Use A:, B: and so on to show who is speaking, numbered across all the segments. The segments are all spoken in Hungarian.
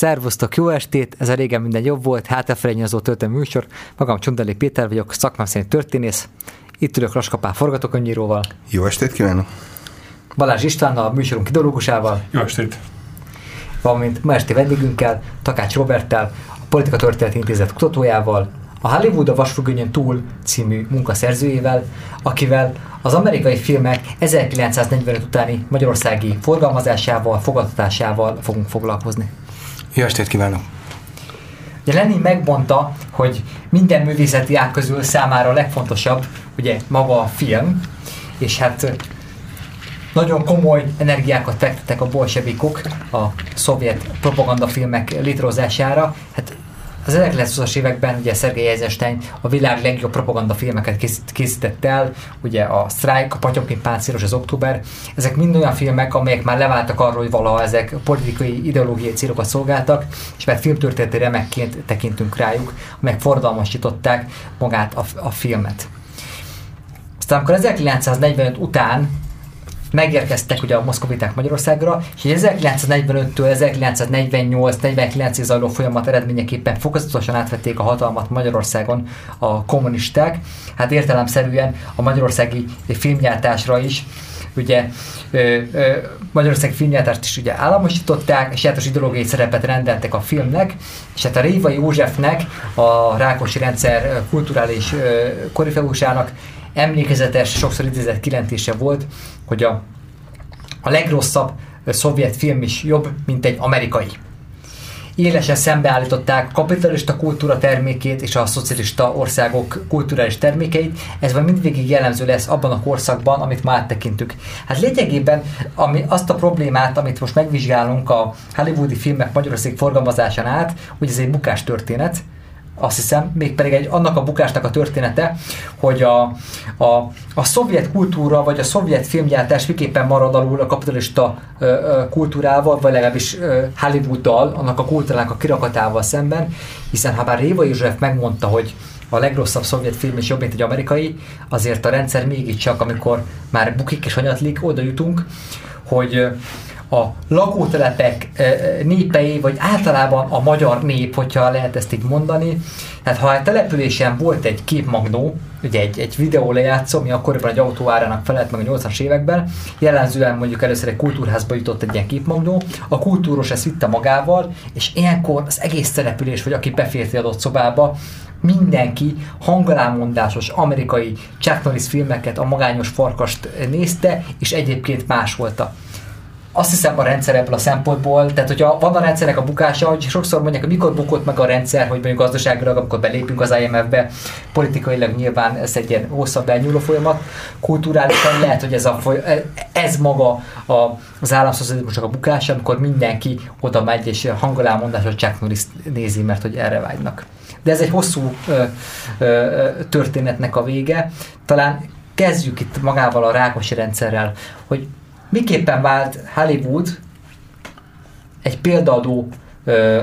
A: Szervusztok, jó estét! Ez a régen minden jobb volt, hátrafelényező történelmi műsor. Magam Csundali Péter vagyok, szakmám szerint történész. Itt ülök Raskapán forgatókönyvíróval.
B: Jó estét kívánok!
A: Balázs Istvánnal, a műsorunk ideológusával.
C: Jó estét!
A: Valamint ma esti vendégünkkel, Takács Roberttel, a Politika Történeti Intézet kutatójával, a Hollywood a vasfüggönyön túl című munkaszerzőjével, akivel az amerikai filmek 1945 utáni magyarországi forgalmazásával, fogadtatásával fogunk foglalkozni.
B: Jó estét kívánok!
A: Ugye Lenin megmondta, hogy minden művészeti ág közül számára a legfontosabb ugye maga a film, és hát nagyon komoly energiákat fektettek a bolsevikok a szovjet propagandafilmek létrehozására. Hát az 1920-as években ugye Szergei Eisenstein a világ legjobb propagandafilmeket készített el, ugye a Strike, a Patyomkin páncélos, az Október. Ezek mind olyan filmek, amelyek már leváltak arról, hogy valaha ezek politikai, ideológiai célokat szolgáltak, és mert filmtörténeti remekként tekintünk rájuk, amelyek forradalmasították magát a, a filmet. Aztán amikor 1945 után megérkeztek ugye a moszkoviták Magyarországra, és 1945-től 1948-49-ig zajló folyamat eredményeképpen fokozatosan átvették a hatalmat Magyarországon a kommunisták. Hát értelemszerűen a magyarországi filmgyártásra is ugye Magyarország filmgyártást is ugye államosították, és játos ideológiai szerepet rendeltek a filmnek, és hát a Révai Józsefnek, a Rákosi rendszer kulturális korifeusának emlékezetes, sokszor idézett kilentése volt, hogy a, a legrosszabb szovjet film is jobb, mint egy amerikai. Élesen szembeállították a kapitalista kultúra termékét és a szocialista országok kulturális termékeit. Ez majd mindvégig jellemző lesz abban a korszakban, amit már áttekintünk. Hát lényegében ami, azt a problémát, amit most megvizsgálunk a hollywoodi filmek Magyarország forgalmazásán át, hogy ez egy bukás történet, azt hiszem, mégpedig egy, annak a bukásnak a története, hogy a, a, a szovjet kultúra, vagy a szovjet filmgyártás miképpen marad alul a kapitalista ö, ö, kultúrával, vagy legalábbis ö, Hollywooddal, annak a kultúrának a kirakatával szemben, hiszen ha bár Réva József megmondta, hogy a legrosszabb szovjet film is jobb, mint egy amerikai, azért a rendszer mégiscsak, amikor már bukik és hanyatlik, oda jutunk, hogy a lakótelepek népei, vagy általában a magyar nép, hogyha lehet ezt így mondani. Tehát ha a településen volt egy képmagnó, ugye egy, egy videó lejátszó, ami akkoriban egy autó árának felett meg a 80-as években, jellemzően mondjuk először egy kultúrházba jutott egy ilyen képmagnó, a kultúros ezt vitte magával, és ilyenkor az egész település, vagy aki beférti adott szobába, mindenki hangalámondásos amerikai Chuck Norris filmeket, a magányos farkast nézte, és egyébként másolta azt hiszem a rendszer ebből a szempontból, tehát hogyha van a rendszernek a bukása, hogy sokszor mondják, hogy mikor bukott meg a rendszer, hogy mondjuk gazdaságilag, amikor belépünk az IMF-be, politikailag nyilván ez egy ilyen hosszabb elnyúló folyamat, kulturálisan lehet, hogy ez, a foly- ez maga a, az államszocializmusnak a bukása, amikor mindenki oda megy és hangolámondásos Chuck Norris nézi, mert hogy erre vágynak. De ez egy hosszú ö, ö, történetnek a vége. Talán kezdjük itt magával a rákosi rendszerrel, hogy miképpen vált Hollywood egy példaadó ö,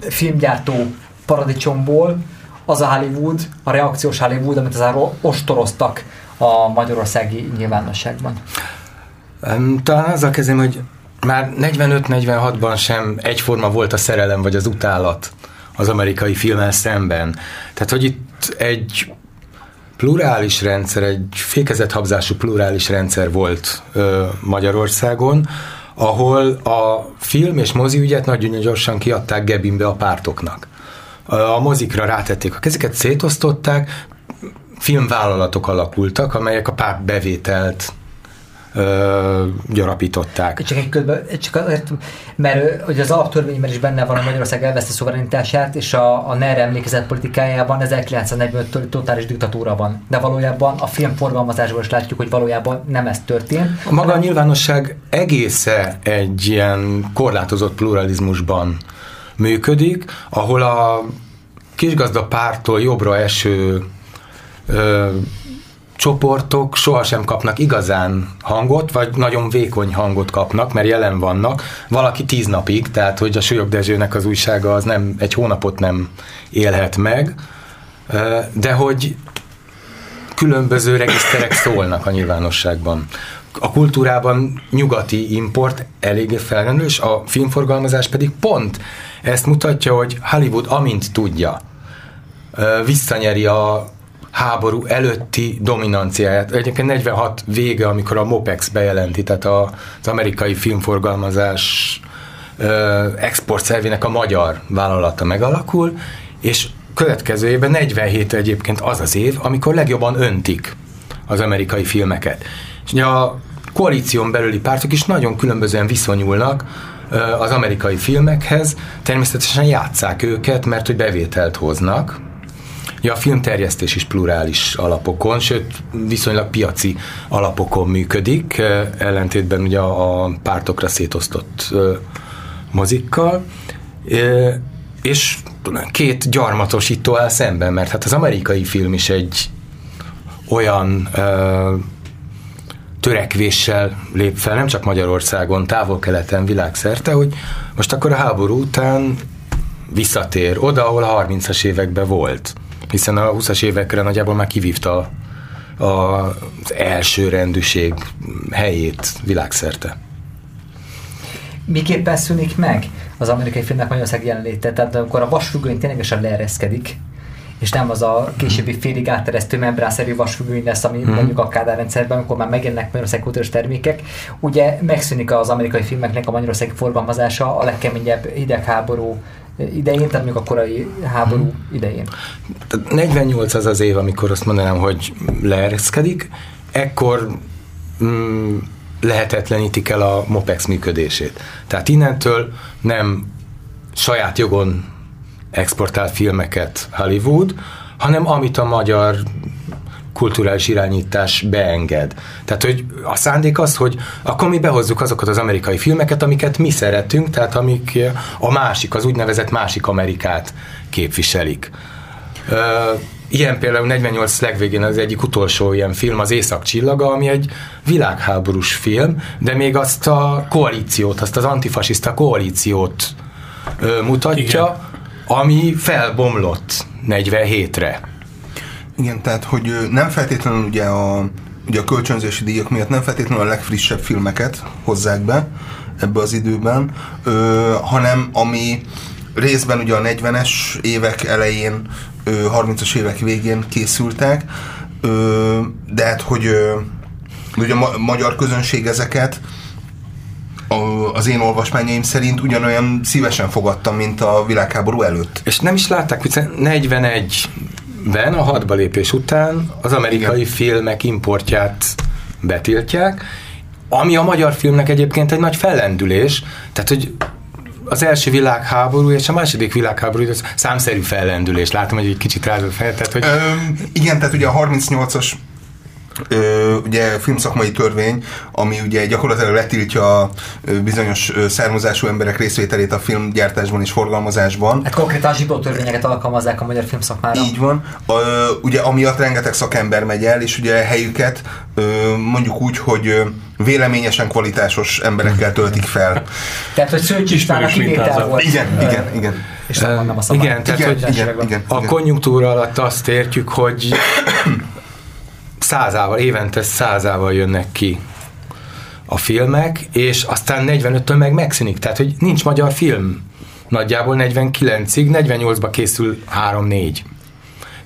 A: filmgyártó paradicsomból, az a Hollywood, a reakciós Hollywood, amit az ostoroztak a magyarországi nyilvánosságban.
B: Talán azzal kezdem, hogy már 45-46-ban sem egyforma volt a szerelem vagy az utálat az amerikai filmmel szemben. Tehát, hogy itt egy plurális rendszer, egy fékezett habzású plurális rendszer volt ö, Magyarországon, ahol a film és mozi ügyet nagyon gyorsan kiadták Gebimbe a pártoknak. A mozikra rátették a kezeket, szétosztották, filmvállalatok alakultak, amelyek a párt bevételt ö, gyarapították.
A: Csak egy közben, csak azért, mert hogy az alaptörvényben is benne van a Magyarország elveszte szuverenitását, és a, a NER emlékezett politikájában 1945-től totális diktatúra van. De valójában a filmforgalmazásból is látjuk, hogy valójában nem ez történt.
B: A maga a nyilvánosság egésze egy ilyen korlátozott pluralizmusban működik, ahol a kisgazda pártól jobbra eső ö, csoportok sohasem kapnak igazán hangot, vagy nagyon vékony hangot kapnak, mert jelen vannak. Valaki tíz napig, tehát hogy a Súlyog Dezsőnek az újsága az nem egy hónapot nem élhet meg, de hogy különböző regiszterek szólnak a nyilvánosságban. a kultúrában nyugati import eléggé felrendül, és a filmforgalmazás pedig pont ezt mutatja, hogy Hollywood amint tudja, visszanyeri a háború előtti dominanciáját. Egyébként 46 vége, amikor a MOPEX bejelenti, tehát az amerikai filmforgalmazás export szervének a magyar vállalata megalakul, és következő évben 47 egyébként az az év, amikor legjobban öntik az amerikai filmeket. És a koalíción belüli pártok is nagyon különbözően viszonyulnak az amerikai filmekhez, természetesen játszák őket, mert hogy bevételt hoznak, Ja, a filmterjesztés is plurális alapokon, sőt viszonylag piaci alapokon működik, ellentétben ugye a pártokra szétosztott mozikkal, és két gyarmatosító áll szemben, mert hát az amerikai film is egy olyan törekvéssel lép fel, nem csak Magyarországon, távol-keleten, világszerte, hogy most akkor a háború után visszatér oda, ahol a 30-as években volt hiszen a 20-as évekre nagyjából már kivívta a, az első rendűség helyét világszerte.
A: Miképpen szűnik meg az amerikai filmnek Magyarország jelenléte? Tehát amikor a vasfüggöny ténylegesen leereszkedik, és nem az a későbbi félig átteresztő membránszerű vasfüggöny lesz, ami mm. mondjuk a Kádár rendszerben, amikor már megjelennek Magyarország kultúrás termékek. Ugye megszűnik az amerikai filmeknek a magyarországi forgalmazása a legkeményebb hidegháború idején, tehát még a korai háború hmm. idején.
B: 48 az az év, amikor azt mondanám, hogy leereszkedik, ekkor mm, lehetetlenítik el a MOPEX működését. Tehát innentől nem saját jogon exportál filmeket Hollywood, hanem amit a magyar kulturális irányítás beenged. Tehát, hogy a szándék az, hogy akkor mi behozzuk azokat az amerikai filmeket, amiket mi szeretünk, tehát amik a másik, az úgynevezett másik Amerikát képviselik. Ilyen például 48 legvégén az egyik utolsó ilyen film, az Észak csillaga, ami egy világháborús film, de még azt a koalíciót, azt az antifasiszta koalíciót mutatja, Igen. ami felbomlott 47-re.
C: Igen, tehát hogy nem feltétlenül ugye a, ugye a kölcsönzési díjak miatt nem feltétlenül a legfrissebb filmeket hozzák be ebbe az időben, ö, hanem ami részben ugye a 40-es évek elején, ö, 30-as évek végén készültek, ö, de hát hogy ö, ugye a ma- magyar közönség ezeket az én olvasmányaim szerint ugyanolyan szívesen fogadtam, mint a világháború előtt.
B: És nem is látták, hogy 41 ben a hadba lépés után az amerikai Igen. filmek importját betiltják, ami a magyar filmnek egyébként egy nagy fellendülés, tehát hogy az első világháború és a második világháború az számszerű fellendülés. Látom, hogy egy kicsit rázott fel, tehát hogy... Ö,
C: igen, tehát ugye a 38-as ö, ugye filmszakmai törvény, ami ugye gyakorlatilag letiltja bizonyos származású emberek részvételét a filmgyártásban és forgalmazásban.
A: Hát konkrétan zsidó törvényeket alkalmazzák a magyar filmszakmára.
C: Így van. Ö, ugye amiatt rengeteg szakember megy el, és ugye helyüket ö, mondjuk úgy, hogy véleményesen kvalitásos emberekkel töltik fel.
A: Tehát, hogy Szőcsistának kivétel volt.
C: Igen, igen, igen.
A: És nem a
B: Igen, tehát, igen, hogy igen, igen, a konjunktúra alatt azt értjük, hogy százával, évente százával jönnek ki a filmek, és aztán 45-től meg megszűnik. Tehát, hogy nincs magyar film. Nagyjából 49-ig, 48-ba készül 3-4.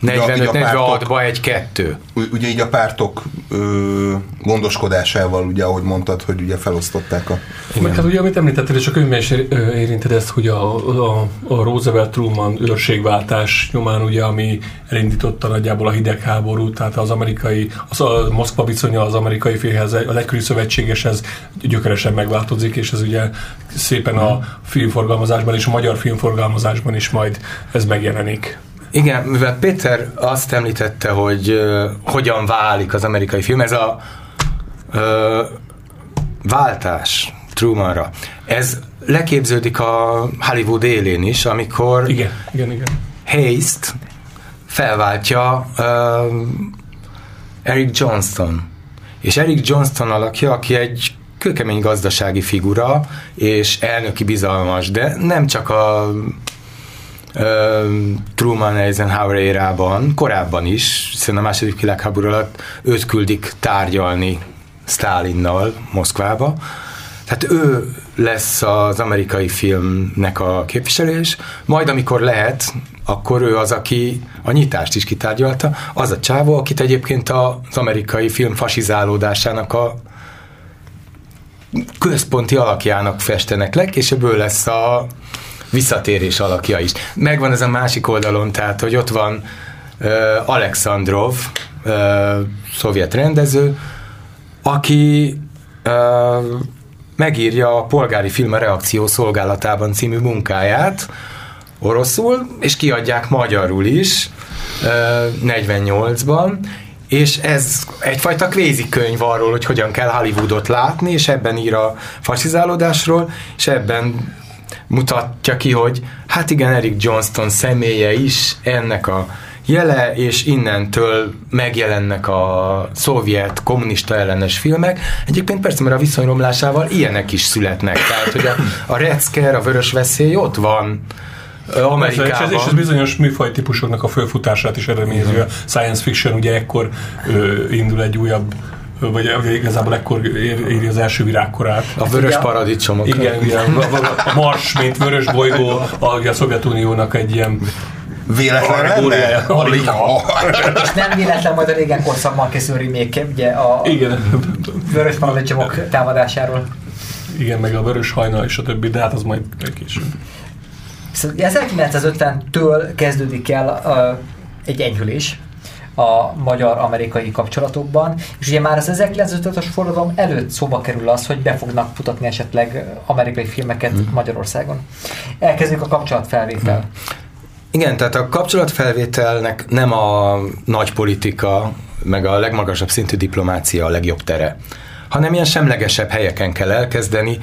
B: 45-46-ba egy-kettő.
C: Ugye így a pártok ö, gondoskodásával, ugye ahogy mondtad, hogy ugye felosztották a...
D: Igen. Meg hát ugye, amit említettél, és a könyvben is érinted ezt, hogy a, a, a Roosevelt-Truman őrségváltás nyomán, ugye, ami elindította nagyjából a hidegháborút, tehát az amerikai, az a Moszkva viszonya az amerikai félhez, az egykori szövetségeshez gyökeresen megváltozik, és ez ugye szépen a filmforgalmazásban és a magyar filmforgalmazásban is majd ez megjelenik.
B: Igen, mivel Péter azt említette, hogy uh, hogyan válik az amerikai film, ez a uh, váltás Trumanra, ez leképződik a Hollywood élén is, amikor
D: igen, igen, igen.
B: Haste felváltja uh, Eric Johnston. És Eric Johnston alakja, aki egy kőkemény gazdasági figura, és elnöki bizalmas, de nem csak a Truman Eisenhower érában, korábban is, hiszen a második világháború alatt őt küldik tárgyalni Stálinnal Moszkvába. Tehát ő lesz az amerikai filmnek a képviselés, majd amikor lehet, akkor ő az, aki a nyitást is kitárgyalta, az a csávó, akit egyébként az amerikai film fasizálódásának a központi alakjának festenek le, és ebből lesz a visszatérés alakja is. Megvan ez a másik oldalon, tehát, hogy ott van uh, Alexandrov, uh, szovjet rendező, aki uh, megírja a Polgári Film Reakció Szolgálatában című munkáját oroszul, és kiadják magyarul is, uh, 48-ban, és ez egyfajta kvézi könyv arról, hogy hogyan kell Hollywoodot látni, és ebben ír a fasizálódásról, és ebben mutatja ki, hogy hát igen, Eric Johnston személye is ennek a jele, és innentől megjelennek a szovjet kommunista ellenes filmek. Egyébként persze, mert a viszonyromlásával ilyenek is születnek. Tehát, hogy a, a Retzker, a Vörös Veszély ott van, Amerikában.
D: És ez, és ez bizonyos műfajtípusoknak a fölfutását is eredményezi. A science fiction ugye ekkor ö, indul egy újabb vagy igazából ekkor éri az első virágkorát.
B: A vörös paradicsomok.
D: Igen, igen a Mars, mint vörös bolygó, a, a Szovjetuniónak egy ilyen
C: Véletlen lenne?
A: És nem véletlen majd a régen korszakban készül remake ugye a
D: Igen.
A: vörös paradicsomok támadásáról.
D: Igen, meg a vörös hajnal és a többi, de hát az majd később.
A: Szóval 1950-től kezdődik el uh, egy enyhülés a magyar-amerikai kapcsolatokban, és ugye már az 1950-es forradalom előtt szóba kerül az, hogy be fognak futatni esetleg amerikai filmeket mm. Magyarországon. Elkezdjük a kapcsolatfelvétel. Mm.
B: Igen, tehát a kapcsolatfelvételnek nem a nagy politika, meg a legmagasabb szintű diplomácia a legjobb tere, hanem ilyen semlegesebb helyeken kell elkezdeni.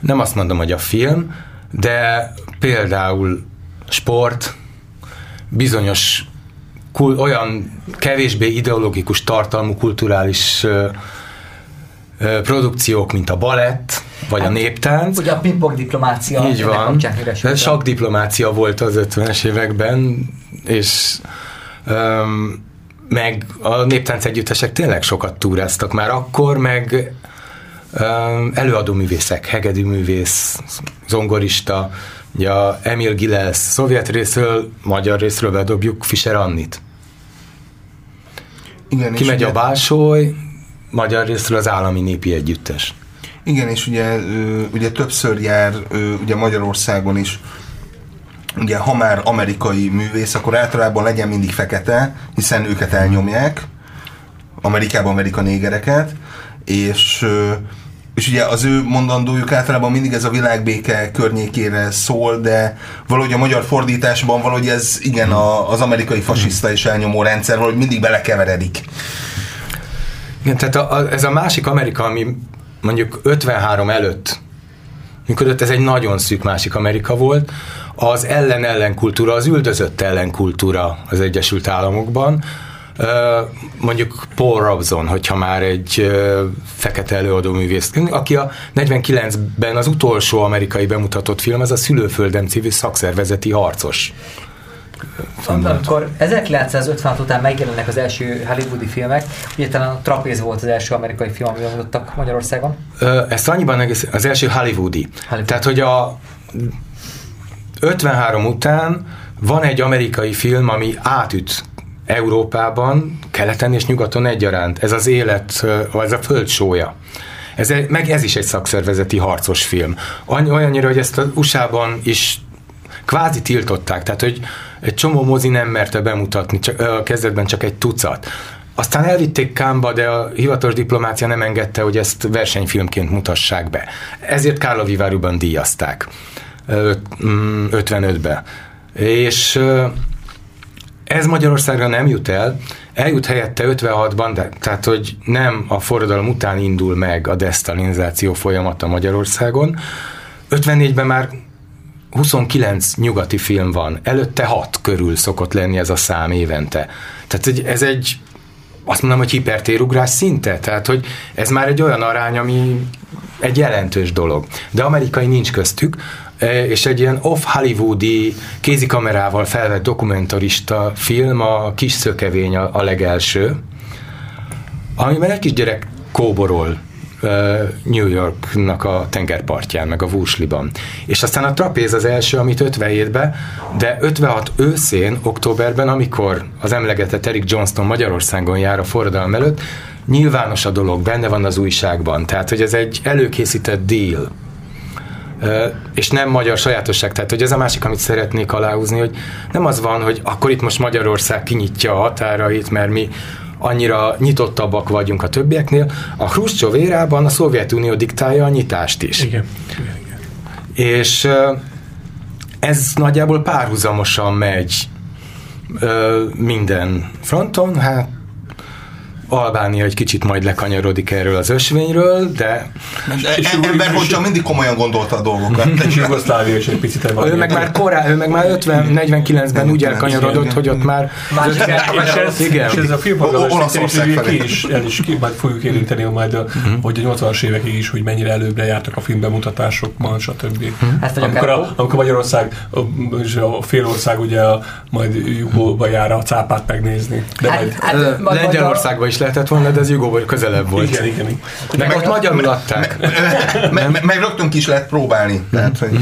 B: Nem azt mondom, hogy a film, de például sport, bizonyos olyan kevésbé ideológikus tartalmú kulturális produkciók, mint a balett, vagy hát, a néptánc.
A: Ugye a pingpong diplomácia.
B: Így van. Sok diplomácia volt az 50-es években, és öm, meg a néptánc együttesek tényleg sokat túráztak már akkor, meg öm, előadó művészek, hegedű művész, zongorista, ugye a Emil Gilles szovjet részről, magyar részről bedobjuk Fischer Annit. Igen, Kimegy a Bálsói, magyar részről az állami népi együttes.
C: Igen, és ugye, ugye többször jár ugye Magyarországon is ugye ha már amerikai művész, akkor általában legyen mindig fekete, hiszen őket elnyomják, Amerikában Amerika négereket, és és ugye az ő mondandójuk általában mindig ez a világbéke környékére szól, de valahogy a magyar fordításban valahogy ez igen a, az amerikai fasiszta és elnyomó rendszer valahogy mindig belekeveredik.
B: Igen, tehát a, a, ez a másik Amerika, ami mondjuk 53 előtt működött, ez egy nagyon szűk másik Amerika volt, az ellen-ellen kultúra, az üldözött ellenkultúra az Egyesült Államokban, mondjuk Paul Robson, hogyha már egy fekete előadó művész, aki a 49-ben az utolsó amerikai bemutatott film, ez a Szülőföldem című szakszervezeti harcos
A: amikor 1956 után megjelennek az első hollywoodi filmek, ugye talán a Trapéz volt az első amerikai film, amivel mutattak Magyarországon.
B: Ezt annyiban egész, az első hollywoodi. hollywoodi. Tehát, hogy a 53 után van egy amerikai film, ami átüt Európában, keleten és nyugaton egyaránt. Ez az élet, ez a föld sója. Ez, meg ez is egy szakszervezeti harcos film. Olyannyira, hogy ezt az USA-ban is kvázi tiltották, tehát hogy egy csomó mozi nem merte bemutatni, csak, a kezdetben csak egy tucat. Aztán elvitték Kámba, de a hivatalos diplomácia nem engedte, hogy ezt versenyfilmként mutassák be. Ezért Kárloviváruban díjazták 55-be. Mm, És ez Magyarországra nem jut el, eljut helyette 56-ban, de, tehát hogy nem a forradalom után indul meg a desztalinizáció folyamata Magyarországon. 54-ben már 29 nyugati film van, előtte 6 körül szokott lenni ez a szám évente. Tehát ez egy, azt mondom, hogy hipertérugrás szinte, tehát hogy ez már egy olyan arány, ami egy jelentős dolog. De amerikai nincs köztük, és egy ilyen off-hollywoodi kézikamerával felvett dokumentarista film, a Kis Szökevény a, a legelső, amiben egy kisgyerek kóborol New Yorknak a tengerpartján, meg a Vúsliban. És aztán a trapéz az első, amit 57-ben, de 56 őszén, októberben, amikor az emlegetett Eric Johnston Magyarországon jár a forradalom előtt, nyilvános a dolog, benne van az újságban, tehát hogy ez egy előkészített deal és nem magyar sajátosság. Tehát, hogy ez a másik, amit szeretnék aláhúzni, hogy nem az van, hogy akkor itt most Magyarország kinyitja a határait, mert mi annyira nyitottabbak vagyunk a többieknél. A Hruscsov érában a Szovjetunió diktálja a nyitást is.
D: Igen. igen, igen.
B: És ez nagyjából párhuzamosan megy minden fronton, hát Albánia egy kicsit majd lekanyarodik erről az ösvényről, de...
C: és e- ember, hogy csak mindig komolyan gondolta a dolgokat.
D: És Jugoszlávia is egy picit
B: ő meg már korá, ő meg már 50-49-ben úgy elkanyarodott, hogy ott már...
D: igen. És ez a filmforgalmas ki is, el is ki, majd fogjuk érinteni majd, mhm. hogy a 80-as évekig is, hogy mennyire előbbre jártak a filmbemutatásokban, stb. Mhm. Amikor, a, amikor Magyarország, a félország ugye majd Jugóba jár a cápát megnézni.
B: De hát, majd, hát, Lengyelországban is lehetett volna, de ez Jugóból közelebb volt.
D: Igen, igen. igen.
B: Meg, meg ott magyarul adták.
C: Meg, meg, meg rögtön ki is lehet próbálni. Tehát, hogy...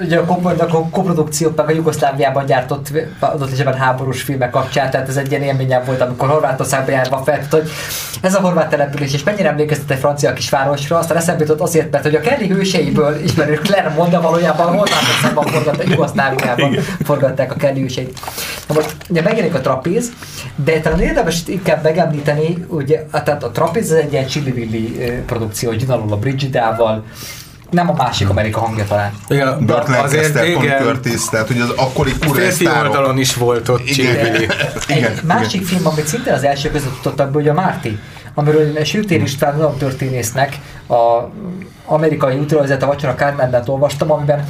A: Ugye a, a koprodukciót meg a Jugoszláviában gyártott adott esetben háborús filmek kapcsán, tehát ez egy ilyen élményem volt, amikor Horvátországban járva fel, hogy ez a horvát település, és mennyire emlékeztet egy francia kisvárosra, aztán eszembe jutott azért, mert hogy a Kelly hőseiből ismerő Clermont, de valójában Horvátországban forgatták, Jugoszláviában forgatták a Kelly hőseit. Na most ugye megjelenik a trapéz, de talán érdemes inkább megemlíteni, ugye, tehát a Trapez egy ilyen chili produkció, hogy a Brigidával, nem a másik Amerika hangja talán.
C: Igen, Burt Lancaster, igen. Curtis, tehát hogy az akkori
B: Férfi oldalon is volt ott
A: igen. igen. Egy másik igen. film, amit szintén az első között tudottak be, hogy a Márti, amiről Sültér István történésznek a amerikai útravezet a Vacsora Kármendet olvastam, amiben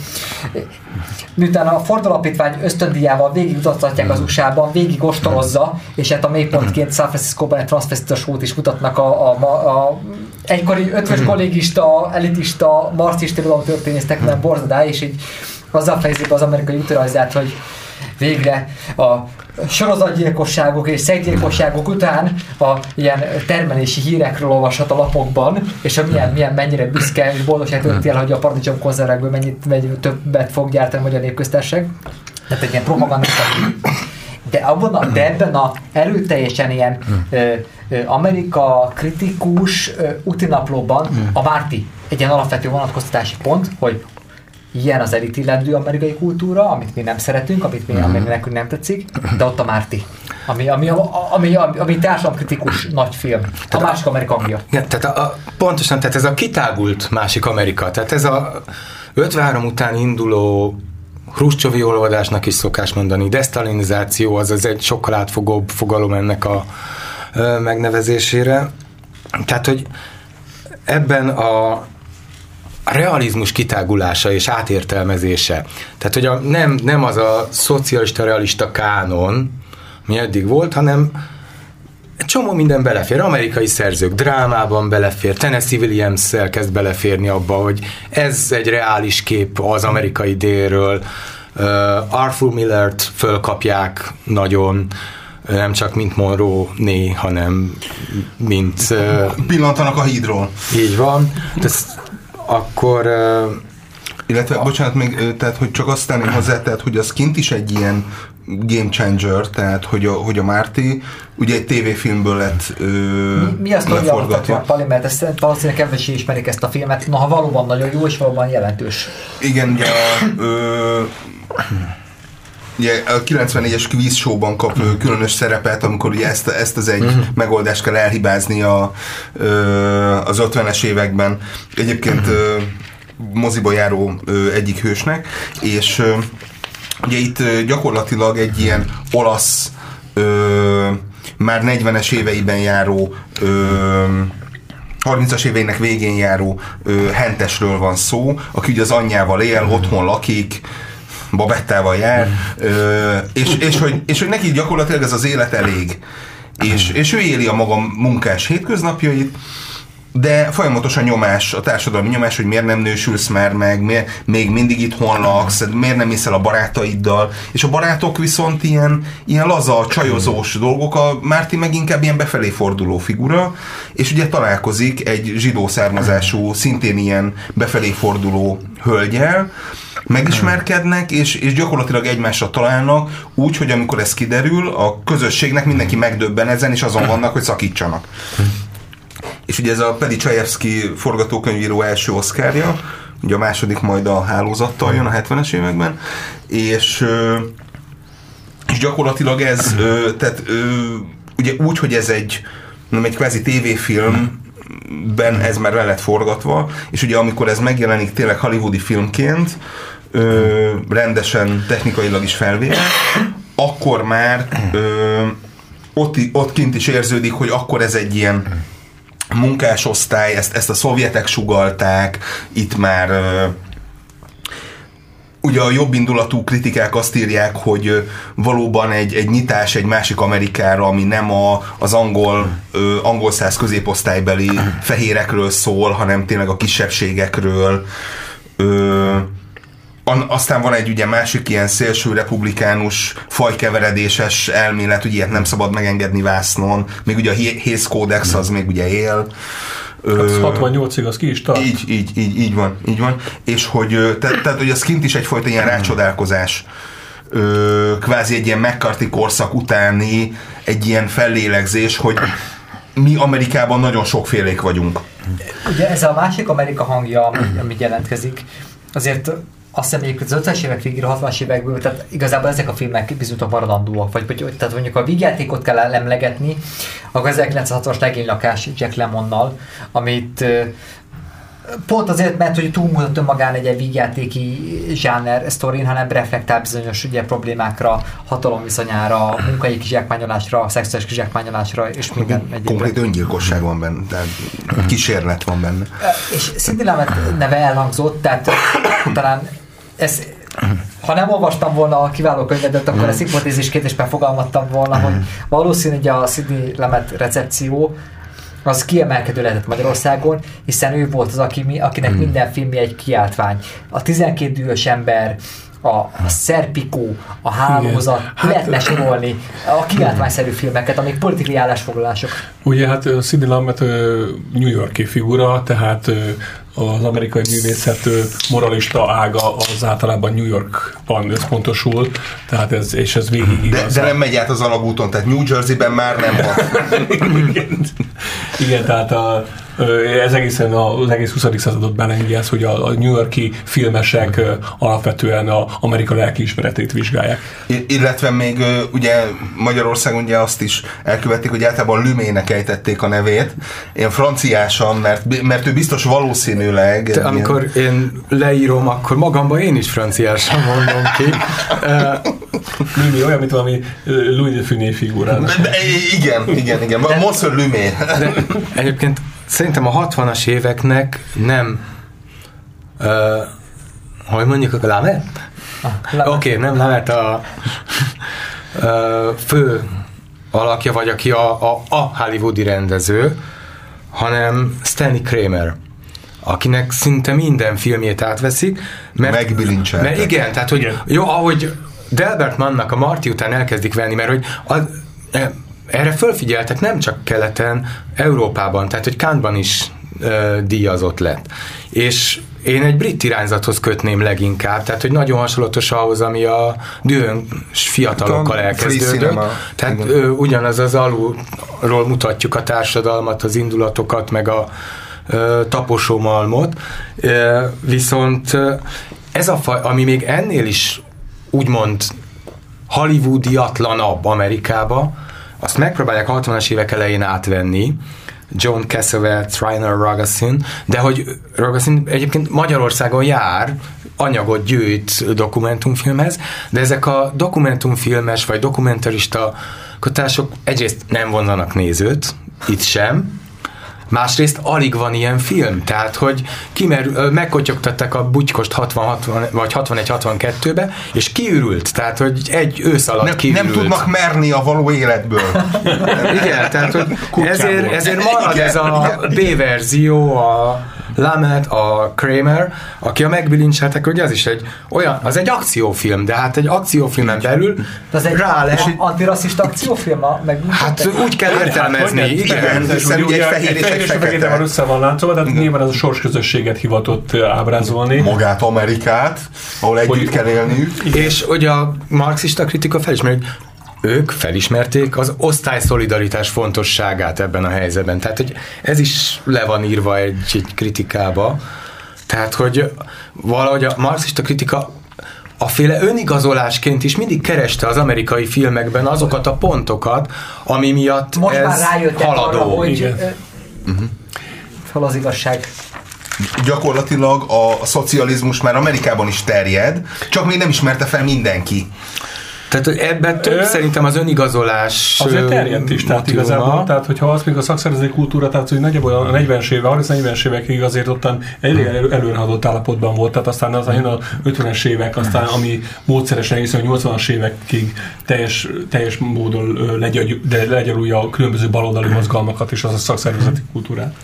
A: miután a Ford alapítvány ösztöndíjával végig utatják az USA-ban, végig ostorozza, és hát a mélypontként San Francisco-ban egy transvestita sót is mutatnak a, a, a, egykori ötvös kollégista, elitista, marxista történésztek, mert borzadá, és így azzal fejezik be az amerikai útravezet, hogy végre a sorozatgyilkosságok és szeggyilkosságok után a ilyen termelési hírekről olvashat a lapokban, és a milyen, milyen mennyire büszke és boldogság tölti el, hogy a paradicsom konzervekből mennyit, mennyit többet fog gyártani a Magyar Népköztársaság. Tehát egy ilyen propagandista de, abban a, de ebben a erőteljesen ilyen ö, ö, Amerika kritikus ö, utinaplóban a Márti egy ilyen alapvető vonatkoztatási pont, hogy ilyen az elitillendő amerikai kultúra, amit mi nem szeretünk, amit mi, ami nekünk nem tetszik, de ott a Márti, ami, ami, ami, ami, ami, társadalomkritikus nagy film. A tehát másik Amerika hangja.
B: Ja, tehát a, a, pontosan, tehát ez a kitágult másik Amerika, tehát ez a 53 után induló Hruscsovi olvadásnak is szokás mondani, desztalinizáció, az az egy sokkal átfogóbb fogalom ennek a ö, megnevezésére. Tehát, hogy ebben a a realizmus kitágulása és átértelmezése. Tehát, hogy a, nem, nem az a szocialista realista kánon, mi eddig volt, hanem egy csomó minden belefér. Amerikai szerzők drámában belefér, Tennessee williams kezd beleférni abba, hogy ez egy reális kép az amerikai délről. Uh, Arthur Millert fölkapják nagyon, nem csak mint Monroe né, hanem mint... Uh,
C: Pillantanak a hídról.
B: Így van. Ez akkor...
C: Illetve, a... bocsánat, még, tehát, hogy csak azt tenném hozzá, tehát, hogy az kint is egy ilyen game changer, tehát, hogy a, hogy a Márti ugye egy tévéfilmből lett ö,
A: Mi, mi azt mondja, Pali, mert ezt valószínűleg kevesé ismerik ezt a filmet, na ha valóban nagyon jó, és valóban jelentős.
C: Igen, ugye a, ö, ugye a 94-es quiz showban kap mm. különös szerepet, amikor ugye ezt, ezt az egy mm. megoldást kell elhibázni a, az 50-es években. Egyébként mm. moziba járó egyik hősnek, és ugye itt gyakorlatilag egy ilyen olasz már 40-es éveiben járó 30-as éveinek végén járó ö, hentesről van szó, aki ugye az anyjával él, otthon lakik, babettával jár, ö, és, és, hogy, és hogy neki gyakorlatilag ez az élet elég. És, és ő éli a maga munkás hétköznapjait, de folyamatosan nyomás, a társadalmi nyomás, hogy miért nem nősülsz már meg, miért, még mindig itthon laksz, miért nem hiszel a barátaiddal, és a barátok viszont ilyen, ilyen laza, csajozós dolgok, a Márti meg inkább ilyen befelé forduló figura, és ugye találkozik egy zsidó származású, szintén ilyen befelé forduló hölgyel, megismerkednek, és, és gyakorlatilag egymásra találnak, úgy, hogy amikor ez kiderül, a közösségnek mindenki megdöbben ezen, és azon vannak, hogy szakítsanak. És ugye ez a Pedi Csajewski forgatókönyvíró első oszkárja, ugye a második majd a hálózattal jön a 70-es években, és, és gyakorlatilag ez, tehát ugye úgy, hogy ez egy, nem egy kvázi tévéfilm, ben ez már le lett forgatva, és ugye amikor ez megjelenik tényleg hollywoodi filmként, ö, rendesen technikailag is felvéve, akkor már ö, ott, ott kint is érződik, hogy akkor ez egy ilyen munkásosztály, ezt, ezt a szovjetek sugalták, itt már ugye a jobbindulatú kritikák azt írják, hogy valóban egy, egy nyitás egy másik Amerikára, ami nem a, az angol, ö, angol száz középosztálybeli fehérekről szól, hanem tényleg a kisebbségekről. Ö, aztán van egy ugye másik ilyen szélső republikánus, fajkeveredéses elmélet, hogy ilyet nem szabad megengedni vásznon, még ugye a Hész kódex az még ugye él.
D: Hát 68-ig az ki is tart.
C: Így, így, így, így van, így van. És hogy, tehát, tehát, hogy az kint is egyfajta ilyen rácsodálkozás. Ö, kvázi egy ilyen McCarthy korszak utáni egy ilyen fellélegzés, hogy mi Amerikában nagyon sokfélék vagyunk.
A: Ugye ez a másik Amerika hangja, ami, ami jelentkezik, azért azt hiszem hogy az 50-es évek végére, 60-as évekből, tehát igazából ezek a filmek bizonyítok maradandóak, vagy, vagy tehát mondjuk a vígjátékot kell emlegetni, akkor 1960-as legénylakás Jack Lemonnal, amit pont azért, mert hogy túlmutat önmagán egy vígjátéki zsáner sztorin, hanem reflektál bizonyos ugye, problémákra, hatalomviszonyára, munkai kizsákmányolásra, szexuális kizsákmányolásra, és minden
C: egyébben. Konkrét öngyilkosság van benne, tehát kísérlet van benne.
A: És Cindy neve elhangzott, tehát talán ez ha nem olvastam volna a kiváló könyvedet, akkor ezt hipotézisként is befogalmattam volna, hogy valószínű, hogy a Sidney Lemet recepció az kiemelkedő lehetett Magyarországon, hiszen ő volt az, aki, akinek minden filmje egy kiáltvány. A 12 dühös ember, a, a Szerpikó, a Hálózat, hát, lehetne sorolni a kiáltványszerű filmeket, amik politikai állásfoglalások.
D: Ugye hát Sidney Lumet New Yorki figura, tehát az amerikai művészet moralista ága az általában New Yorkban összpontosul, tehát ez, és ez végig
C: igaz. De, de nem megy át az alagúton, tehát New Jersey-ben már nem van.
D: Igen. Igen, tehát a, ez egészen az egész 20. századot belengedi ez, hogy a, a New Yorki filmesek alapvetően a Amerika lelkiismeretét vizsgálják.
C: I- illetve még ugye Magyarországon ugye azt is elkövették, hogy általában Lümének ejtették a nevét. Én franciásan, mert, mert ő biztos valószínűleg...
B: Te, amikor én leírom, akkor magamba én is franciásan mondom ki.
D: Lümé olyan, mint valami Louis de Funé figurán.
C: Igen, igen, igen. Monsieur Lumé.
B: Egyébként szerintem a 60-as éveknek nem uh, hogy mondjuk a Lamet? Ah, Oké, okay, nem Lamet a uh, fő alakja, vagy aki a, a, a hollywoodi rendező, hanem Stanley Kramer akinek szinte minden filmjét átveszik.
C: Mert, mert
B: igen, tehát hogy jó, ahogy Delbert Mannnak a Marty után elkezdik venni, mert hogy az, erre fölfigyeltek nem csak keleten, Európában, tehát hogy Kánban is ö, díjazott lett. És én egy brit irányzathoz kötném leginkább, tehát hogy nagyon hasonlatos ahhoz, ami a dühön fiatalokkal elkezdődött. Tehát ö, ugyanaz az alulról mutatjuk a társadalmat, az indulatokat, meg a ö, taposó malmot, ö, viszont ö, ez a faj, ami még ennél is úgymond hollywoodiatlanabb Amerikába, azt megpróbálják 60-as évek elején átvenni, John Cassavetes, Rainer Ragasin, de hogy Ragasin egyébként Magyarországon jár, anyagot gyűjt dokumentumfilmhez, de ezek a dokumentumfilmes vagy dokumentarista kotások egyrészt nem vonzanak nézőt, itt sem, Másrészt alig van ilyen film, tehát hogy kimerül, megkotyogtatták a butykost 60-60 vagy 61-62-be, és kiürült, tehát hogy egy ősz alatt
C: Nem,
B: kiürült.
C: nem tudnak merni a való életből.
B: Igen, tehát hogy
D: Kutyából.
B: ezért, ezért marad
C: Igen,
B: ez a B verzió, a Lamet, a Kramer, aki a megbilincseltek, hogy az is egy olyan, az egy akciófilm, de hát egy akciófilmen belül
A: De az egy
B: rá lehet,
A: antirasszista akciófilm, a- meg
B: hát úgy kell értelmezni,
D: hogy ne-
B: igen.
C: igen. hiszen ugye egy fehér és egy fekete.
D: van össze van láncolva, tehát nyilván ez a sorsközösséget hivatott ábrázolni.
C: Magát Amerikát, ahol együtt kell élniük.
B: És hogy a marxista kritika felismeri, hogy ők felismerték az osztályszolidaritás fontosságát ebben a helyzetben. Tehát, hogy ez is le van írva egy, egy kritikába. Tehát, hogy valahogy a marxista kritika a féle önigazolásként is mindig kereste az amerikai filmekben azokat a pontokat, ami miatt
A: Most
B: ez
A: már rájöttek
B: haladó.
A: arra, hogy
D: Igen.
A: ö, fel az igazság.
C: Gyakorlatilag a, a szocializmus már Amerikában is terjed, csak még nem ismerte fel mindenki.
B: Tehát hogy ebben több
D: Ö,
B: szerintem az önigazolás
D: Azért terjedt is, tehát
B: motívuma.
D: igazából, tehát hogyha azt még a szakszervezeti kultúra, tehát hogy nagyjából a 40-es éve, 30-40-es évekig azért ottan elég elő, előrehaladott állapotban volt, tehát aztán az a 50-es évek, aztán ami módszeresen egészen a 80-as évekig teljes, teljes módon legyarulja a különböző baloldali mozgalmakat és az a szakszervezeti kultúrát.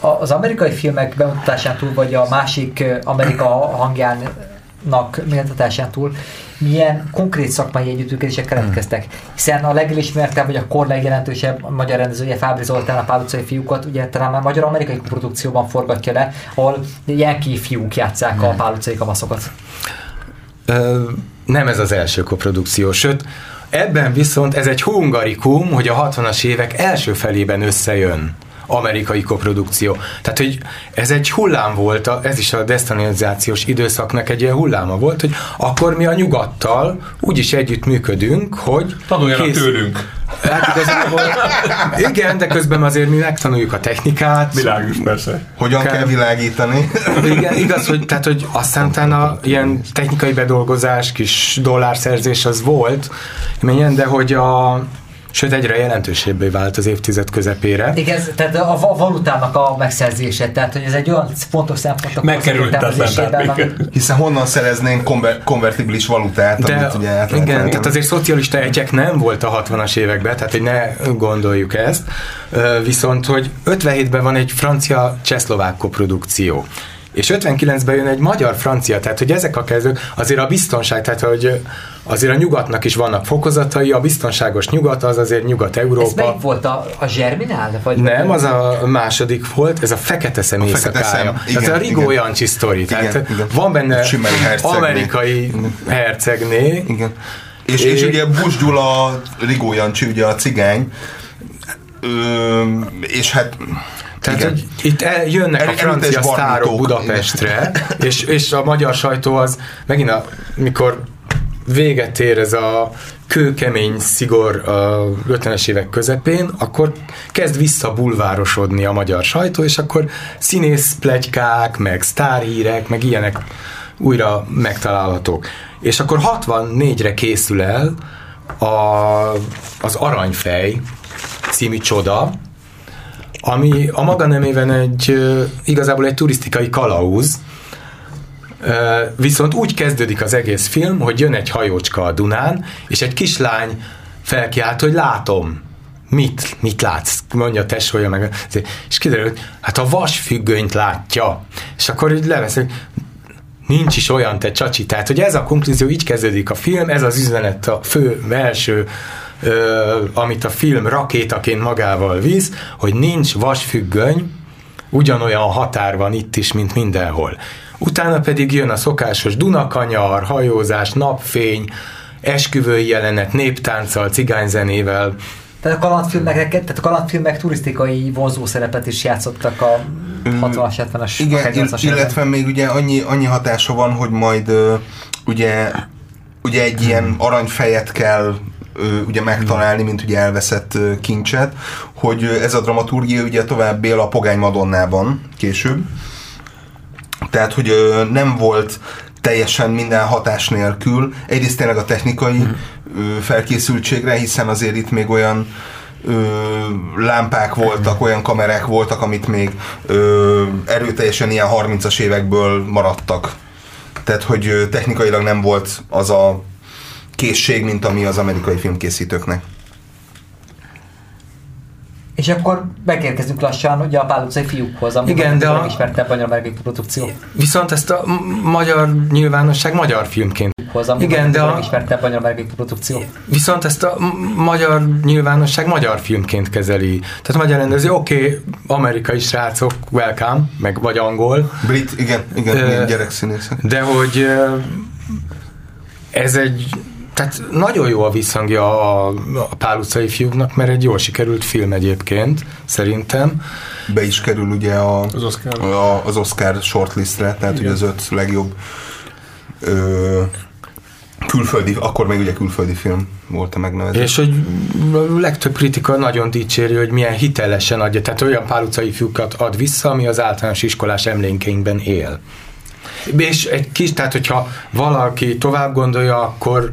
A: Az amerikai filmek bemutatásán túl, vagy a másik Amerika hangjának bemutatásán túl, milyen konkrét szakmai együttműködések keletkeztek. Hiszen a legelismertebb, vagy a kor legjelentősebb magyar rendezője Fábri Zoltán a Pál utcai fiúkat, ugye talán már magyar-amerikai produkcióban forgatja le, ahol Yankee fiúk játszák a Pál utcai kamaszokat.
B: Ö, nem ez az első koprodukció, sőt, ebben viszont ez egy hungarikum, hogy a 60-as évek első felében összejön amerikai koprodukció. Tehát, hogy ez egy hullám volt, a- ez is a destanizációs időszaknak egy ilyen hulláma volt, hogy akkor mi a nyugattal úgy is együtt működünk, hogy
D: Tanuljanak
B: kész-
D: tőlünk.
B: Hát igazából, igen, de közben azért mi megtanuljuk a technikát.
D: Világos, persze.
C: Hogyan
B: Kell.
C: kell világítani.
B: Igen, igaz, hogy, tehát, hogy aztán utána ilyen technikai bedolgozás, kis dollárszerzés az volt, menjen, de hogy a Sőt, egyre jelentősebbé vált az évtized közepére.
A: Igen, ez- tehát a va- valutának a megszerzése, tehát hogy ez egy olyan fontos szempont a
D: Megkerülhetetlen,
C: Hiszen honnan szereznénk konver- konvertibilis valutát,
B: De,
C: amit ugye át lehet
B: igen, tehát azért szocialista egyek nem volt a 60-as években, tehát hogy ne gondoljuk ezt. Viszont, hogy 57-ben van egy francia-csehszlovák koprodukció. És 59-ben jön egy magyar-francia, tehát hogy ezek a kezdők, azért a biztonság, tehát hogy azért a nyugatnak is vannak fokozatai, a biztonságos nyugat az azért
A: Ez
B: Nyugat-Európa.
A: melyik volt a, a Zserminál? Vagy
B: Nem, az a második volt, ez a fekete szem
C: A fekete
B: éjszakája.
C: szem,
B: ez
C: igen,
B: a Rigó
C: igen.
B: Jancsi sztori. Tehát
C: Igen, igen.
B: van benne
C: hercegné.
B: amerikai hercegné,
C: Igen. És,
B: É-
C: és ugye Bush Gyula, Rigó Jancsi, ugye a cigány, Ö, és hát
B: Tehát,
C: igen.
B: hogy itt el, jönnek a
C: Erőtes
B: francia sztárok Budapestre, és, és a magyar sajtó az megint, a, mikor véget ér ez a kőkemény szigor a 50-es évek közepén, akkor kezd visszabulvárosodni a magyar sajtó, és akkor színész plegykák, meg sztárhírek, meg ilyenek újra megtalálhatók. És akkor 64-re készül el a, az Aranyfej című csoda, ami a maga nemében egy igazából egy turisztikai kalauz, viszont úgy kezdődik az egész film, hogy jön egy hajócska a Dunán, és egy kislány felkiált, hogy látom. Mit? Mit látsz? Mondja a tesója meg. És kiderül, hogy hát a vasfüggönyt látja. És akkor így levesz, hogy nincs is olyan, te csacsi. Tehát, hogy ez a konklúzió, így kezdődik a film, ez az üzenet a fő, első, ö, amit a film rakétaként magával visz, hogy nincs vasfüggöny, ugyanolyan határ van itt is, mint mindenhol. Utána pedig jön a szokásos Dunakanyar, hajózás, napfény, esküvői jelenet, néptánccal, cigányzenével.
A: Tehát a kalandfilmek, tehát a kalandfilmek turisztikai vonzó szerepet is játszottak a 60-as, 70-es,
C: Igen,
A: akár 80-as
C: ill- illetve még ugye annyi, annyi hatása van, hogy majd ugye, ugye egy ilyen aranyfejet kell ugye megtalálni, mint ugye elveszett kincset, hogy ez a dramaturgia ugye tovább él a Pogány Madonnában később. Tehát, hogy nem volt teljesen minden hatás nélkül. Egyrészt tényleg a technikai ö, felkészültségre, hiszen azért itt még olyan ö, lámpák voltak, olyan kamerák voltak, amit még ö, erőteljesen ilyen 30-as évekből maradtak. Tehát, hogy technikailag nem volt az a készség, mint ami az amerikai filmkészítőknek.
A: És akkor megérkezünk lassan ugye a Pál utcai fiúkhoz, ami
B: Igen, de
A: a
B: a-
A: legismertebb magyar produkció.
B: Viszont ezt a magyar nyilvánosság magyar filmként.
A: Hoz, ami
B: Igen, de
A: a
B: a,
A: legismertebb magyar produkció.
B: viszont ezt a magyar nyilvánosság magyar filmként kezeli. Tehát a magyar rendező, oké, okay, amerikai srácok, welcome, meg vagy angol,
C: Brit, igen, igen, ilyen gyerekszínészek.
B: de hogy ö, ez egy, tehát nagyon jó a visszhangja a, a Pál utcai fiúknak, mert egy jól sikerült film egyébként, szerintem.
C: Be is kerül ugye a,
D: Az Oscar.
C: a, az Oscar shortlistre, tehát ugye az öt legjobb ö, külföldi, akkor még ugye külföldi film volt a megnevezés.
B: És hogy a legtöbb kritika nagyon dicséri, hogy milyen hitelesen adja, tehát olyan Pál utcai fiúkat ad vissza, ami az általános iskolás emlékeinkben él. És egy kis, tehát hogyha valaki tovább gondolja, akkor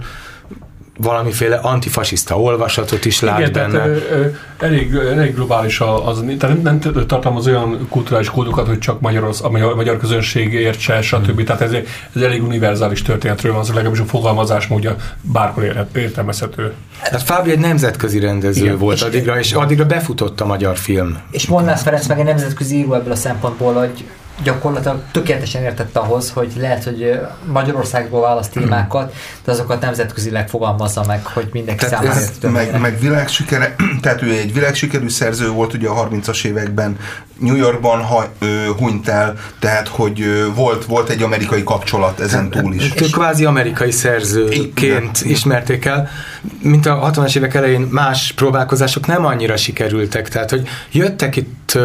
B: valamiféle antifasiszta olvasatot is lát
D: Igen, tehát
B: benne.
D: ö, ö, elég, elég globális a- az, tehát nem, nem tartalmaz olyan kulturális kódokat, hogy csak magyarosz, a magyar, magyar közönség értse, stb. Tehát ez, ez elég univerzális történetről van, az legalábbis a fogalmazásmódja bárhol érhet- értelmezhető.
B: Hát Fábri egy nemzetközi rendező
D: Igen.
B: volt
A: És-
B: addigra, és addigra befutott a magyar film.
A: És Molnár Ferenc meg egy nemzetközi író ebből a szempontból, hogy gyakorlatilag tökéletesen értett ahhoz, hogy lehet, hogy Magyarországból választ témákat, de azokat nemzetközileg fogalmazza meg, hogy mindenki
B: Tehát
A: számára
B: ez
C: meg, meg világsikere, tehát ő egy világsikerű szerző volt ugye a 30-as években, New Yorkban ha, ö, hunyt el, tehát hogy ö, volt, volt egy amerikai kapcsolat ezen túl is.
B: Ők kvázi amerikai szerzőként ismerték el, mint a 60-as évek elején más próbálkozások nem annyira sikerültek, tehát hogy jöttek itt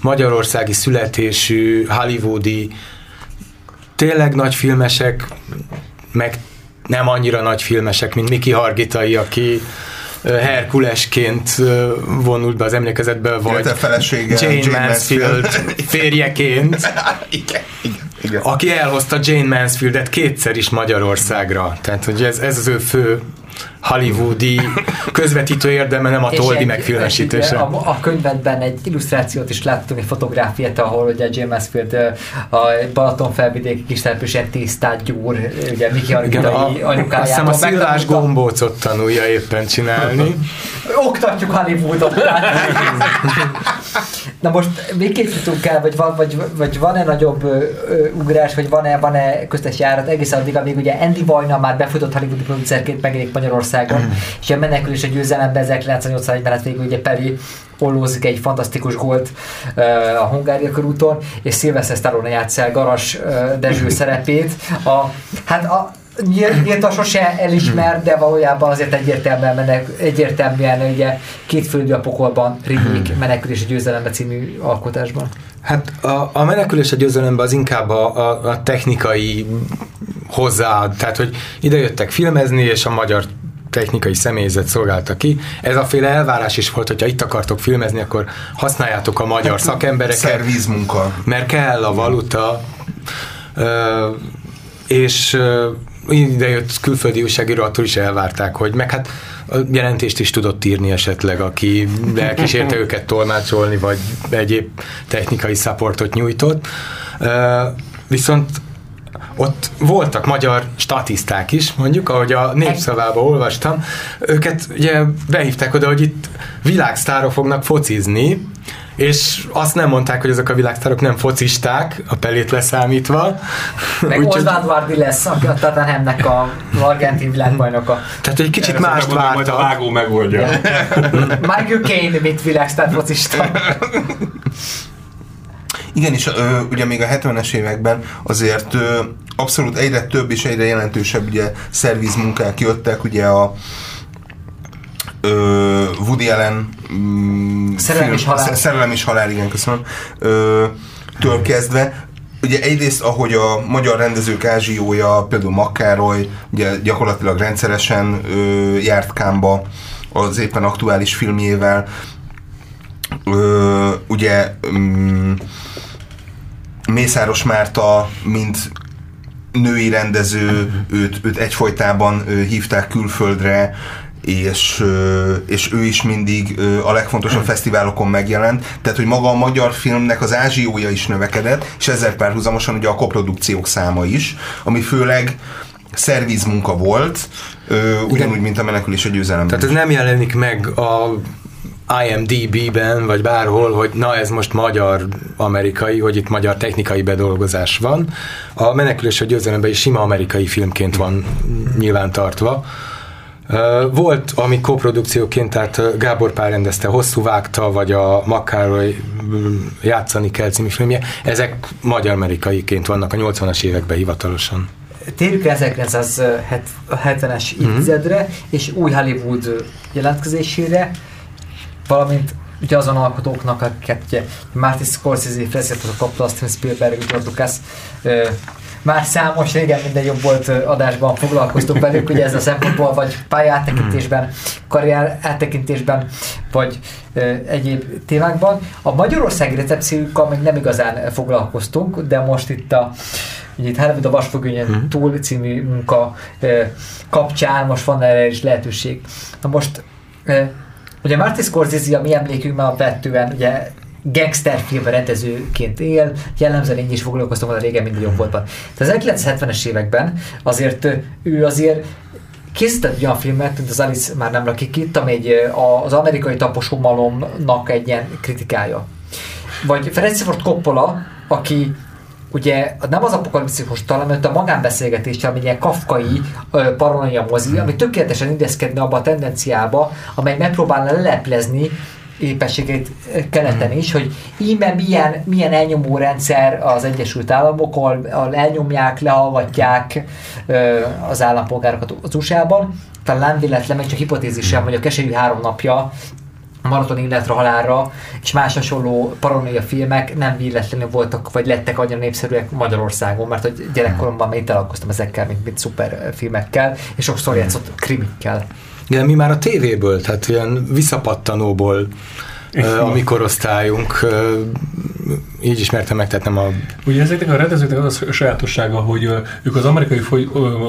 B: magyarországi születésű, hollywoodi, tényleg nagy filmesek, meg nem annyira nagy filmesek, mint Miki Hargitai, aki Herkulesként vonult be az emlékezetbe, vagy Jane,
C: Jane
B: Mansfield
C: Mansfield.
B: férjeként,
C: igen, igen, igen.
B: aki elhozta Jane Mansfieldet kétszer is Magyarországra. Tehát, hogy ez, ez az ő fő hollywoodi közvetítő érdeme, nem a Toldi megfilmesítése.
A: egy, A, a könyvedben egy illusztrációt is láttunk, egy fotográfiát, ahol ugye James Mansfield ö, a Balaton felvidéki kis településen tésztát gyúr, ugye Miki
B: Igen, a,
A: Hargitai
B: azt hiszem
A: anyukájától.
B: a
A: megtanulta.
B: gombócot tanulja éppen csinálni.
A: Oktatjuk Hollywoodot. Na most még két jutunk el, vagy, van, vagy, vagy van-e nagyobb ö, ö, ugrás, vagy van-e, van-e köztes járat egészen addig, amíg ugye Andy Vajna már befutott hollywoodi producerként megjelenik Magyarországon, és a menekülés a győzelemben 1981-ben lett végül ugye Peli ollózik egy fantasztikus gólt ö, a Hungária körúton, és Sylvester Stallone játsza el Garas ö, Dezső szerepét. A, hát a, nyílt- nyíltan sose elismer, de valójában azért egyértelműen, menek, egyértelműen ugye két földi a pokolban remake menekülés a győzelembe című alkotásban.
B: Hát a, a menekülés a győzelemben az inkább a, a, a technikai hozzá, tehát hogy ide jöttek filmezni, és a magyar technikai személyzet szolgálta ki. Ez a féle elvárás is volt, hogyha itt akartok filmezni, akkor használjátok a magyar szakembereket,
C: Szervízmunka.
B: mert kell a valuta, ö, és ide jött külföldi újságíró, attól is elvárták, hogy meg hát a jelentést is tudott írni esetleg, aki elkísérte őket tolmácsolni, vagy egyéb technikai supportot nyújtott. Viszont ott voltak magyar statiszták is, mondjuk, ahogy a népszavába olvastam, őket ugye behívták oda, hogy itt világsztárok fognak focizni, és azt nem mondták, hogy azok a világsztárok nem focisták, a pelét leszámítva.
A: Meg
B: Úgyhogy-
A: Oswald Vardy lesz, aki a Tottenhamnek a argentin világbajnoka.
B: Tehát egy kicsit
D: Erre
B: mást
D: mondani, Majd a
B: vártak.
D: vágó megoldja.
A: Michael Caine, mint világsztár focista.
C: Igen, és ö, ugye még a 70-es években azért ö, abszolút egyre több és egyre jelentősebb ugye szervizmunkák jöttek, ugye a ö, Woody Allen mm,
A: Szerelem és halál.
C: Szerelem halál, igen, köszönöm. Ö, től kezdve, ugye egyrészt, ahogy a magyar rendezők ázsiója, például Makkároly, ugye gyakorlatilag rendszeresen ö, járt Kámba az éppen aktuális filmjével, ö, ugye mm, Mészáros Márta, mint női rendező, őt, őt egyfolytában hívták külföldre, és, és ő is mindig a legfontosabb fesztiválokon megjelent, tehát hogy maga a magyar filmnek az ázsiója is növekedett, és ezzel párhuzamosan ugye a koprodukciók száma is, ami főleg szervizmunka volt, ugyanúgy, mint a menekülés a győzelem.
B: Tehát ez nem jelenik meg a IMDB-ben, vagy bárhol, hogy na ez most magyar-amerikai, hogy itt magyar technikai bedolgozás van. A menekülés a győzelemben is sima amerikai filmként van nyilván tartva. Volt, ami koprodukcióként, tehát Gábor Pál rendezte, Hosszú vágta, vagy a Makároly játszani kell című filmje, ezek magyar-amerikaiként vannak a 80-as években hivatalosan.
A: Térjük 1970-es évtizedre, mm-hmm. és új Hollywood jelentkezésére, valamint ugye azon alkotóknak, akiket ugye Martin Scorsese, Francis Coppola, Steven Spielberg, George Lucas, már számos régen minden jobb volt adásban foglalkoztunk velük, ugye ez a szempontból, vagy pályátekintésben, karrier áttekintésben, vagy egyéb témákban. A magyarországi recepciókkal még nem igazán foglalkoztunk, de most itt a Ugye itt Hollywood a vasfogőnyen hmm. túl című munka kapcsán most van erre is lehetőség. Na most Ugye Martin Scorsese a mi emlékünkben alapvetően ugye gangsterfilm rendezőként él, jellemzően én is foglalkoztam a régen minden jobb voltban. Tehát az 1970-es években azért ő azért készített olyan filmet, mint az Alice már nem lakik itt, ami egy, az amerikai taposomalomnak egy ilyen kritikája. Vagy Francis Ford Coppola, aki ugye nem az apokalipszikus talán, hanem a magánbeszélgetés, ami ilyen kafkai paranoia mozi, ami tökéletesen indeszkedne abba a tendenciába, amely megpróbálna leleplezni képességét keleten is, hogy íme milyen, milyen elnyomó rendszer az Egyesült Államok, ahol, ahol elnyomják, lehallgatják az állampolgárokat az USA-ban. Talán véletlen, meg csak hipotézisem, hogy a keserű három napja maraton életre halálra, és más hasonló paranoia filmek nem véletlenül voltak, vagy lettek annyira népszerűek Magyarországon, mert hogy gyerekkoromban még találkoztam ezekkel, mint, mint szuper filmekkel, és sokszor játszott krimikkel.
B: Igen, mi már a tévéből, tehát ilyen visszapattanóból a mi korosztályunk így ismertem meg, tehát nem a...
D: Ugye ezeknek a rendezőknek az a sajátossága, hogy ők az amerikai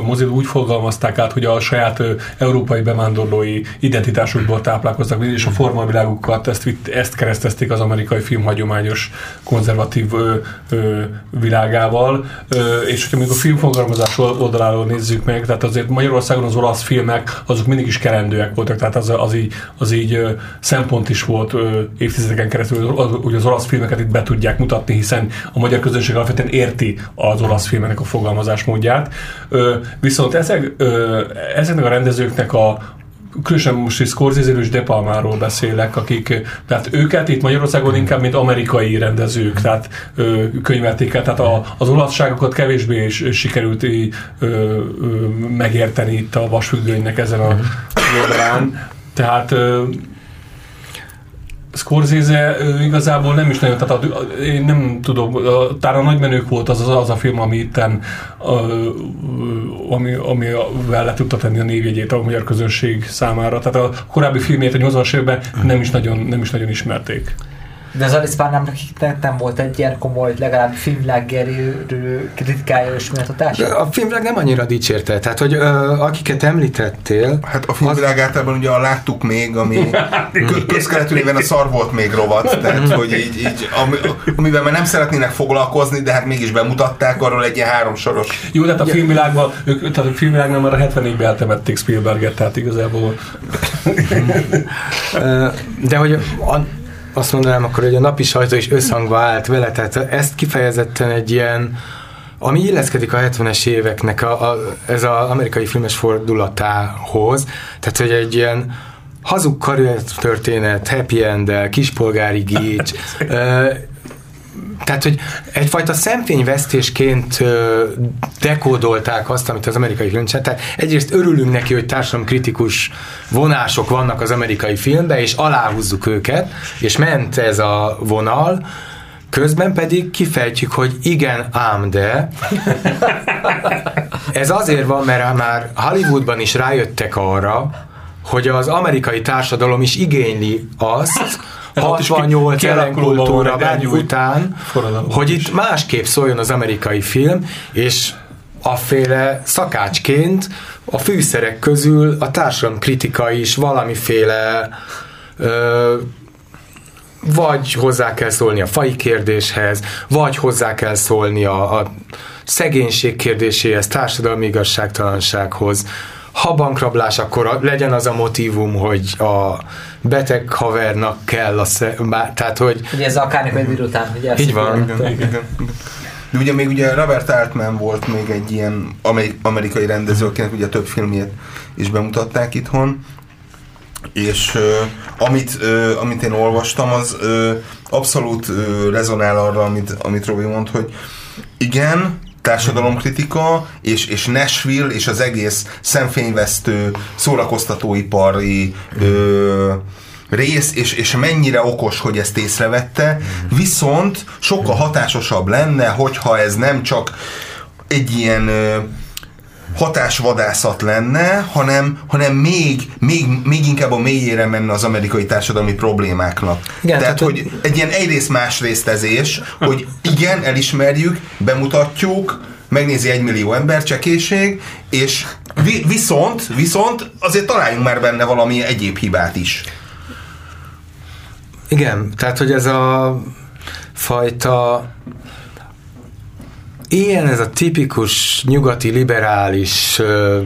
D: mozit úgy fogalmazták át, hogy a saját európai bevándorlói identitásukból táplálkoztak, és a formavilágukat ezt, ezt keresztezték az amerikai film hagyományos konzervatív ö, ö, világával, ö, és hogyha még a filmfogalmazás oldaláról nézzük meg, tehát azért Magyarországon az olasz filmek azok mindig is kerendőek voltak, tehát az, az így, az így szempont is volt évtizedeken keresztül, hogy az olasz filmeket itt be tudják mutatni, hiszen a magyar közönség alapvetően érti az olasz filmenek a fogalmazás módját. Viszont ezek, ezeknek a rendezőknek a, különösen most is scorsese és De Palmáról beszélek, akik, tehát őket itt Magyarországon inkább, mint amerikai rendezők, tehát ö, könyvelték el, tehát a, az olaszságokat kevésbé is sikerült ö, ö, megérteni itt a vasfüggönynek ezen a oldalán. Tehát ö, Scorsese igazából nem is nagyon, tehát a, én nem tudom, talán a nagymenők volt az, az, az a film, ami itten, ami, ami le tudta tenni a névjegyét a magyar közönség számára. Tehát a korábbi filmjét a 80-as évben nem is nagyon, nem is nagyon ismerték.
A: De az Alice Barnumnak nem volt egy ilyen komoly, legalább filmvilággerő kritikája és méltatása?
B: A filmvilág nem annyira dicsérte, tehát hogy ö, akiket említettél...
C: Hát a filmvilág az... általában ugye a láttuk még, ami közkeletű néven a szar volt még rovat, tehát hogy így, így ami, amivel már nem szeretnének foglalkozni, de hát mégis bemutatták arról egy ilyen háromsoros.
D: Jó, tehát a filmvilágban, ők, tehát a filmvilágnál már a 74-ben eltemették Spielberget, tehát igazából...
B: de hogy a, azt mondanám akkor, hogy a napi sajtó is összhangba állt vele, tehát ezt kifejezetten egy ilyen, ami illeszkedik a 70-es éveknek a, a, ez az amerikai filmes fordulatához, tehát hogy egy ilyen hazug történet, happy end kispolgári gics, tehát, hogy egyfajta szemfényvesztésként dekódolták azt, amit az amerikai film csinált. Tehát egyrészt örülünk neki, hogy kritikus vonások vannak az amerikai filmben, és aláhúzzuk őket, és ment ez a vonal, Közben pedig kifejtjük, hogy igen, ám de. Ez azért van, mert már Hollywoodban is rájöttek arra, hogy az amerikai társadalom is igényli azt, 68 ellenkultúra után, hogy itt másképp szóljon az amerikai film, és aféle szakácsként a fűszerek közül a társadalom kritika is valamiféle ö, vagy hozzá kell szólni a fai kérdéshez, vagy hozzá kell szólni a, a szegénység kérdéséhez, társadalmi igazságtalansághoz. Ha bankrablás, akkor legyen az a motivum, hogy a beteg havernak kell a sze- tehát hogy...
A: Ugye ez akár egy után, ugye?
B: Így van.
C: Igen, igen, igen. De ugye még ugye Robert Altman volt még egy ilyen amerikai rendező, akinek ugye több filmjét is bemutatták itthon, és uh, amit, uh, amit én olvastam, az uh, abszolút uh, rezonál arra, amit, amit Robi mond, hogy igen, társadalomkritika, és, és Nashville, és az egész szemfényvesztő, szórakoztatóipari ö, rész, és, és mennyire okos, hogy ezt észrevette, viszont sokkal hatásosabb lenne, hogyha ez nem csak egy ilyen ö, hatásvadászat lenne, hanem, hanem még, még, még inkább a mélyére menne az amerikai társadalmi problémáknak. Igen, tehát, tehát, hogy egy ilyen egyrészt másrésztezés, hogy igen, elismerjük, bemutatjuk, megnézi egy millió ember csekéség, és vi- viszont, viszont azért találjunk már benne valami egyéb hibát is.
B: Igen, tehát hogy ez a fajta ilyen ez a tipikus nyugati liberális uh,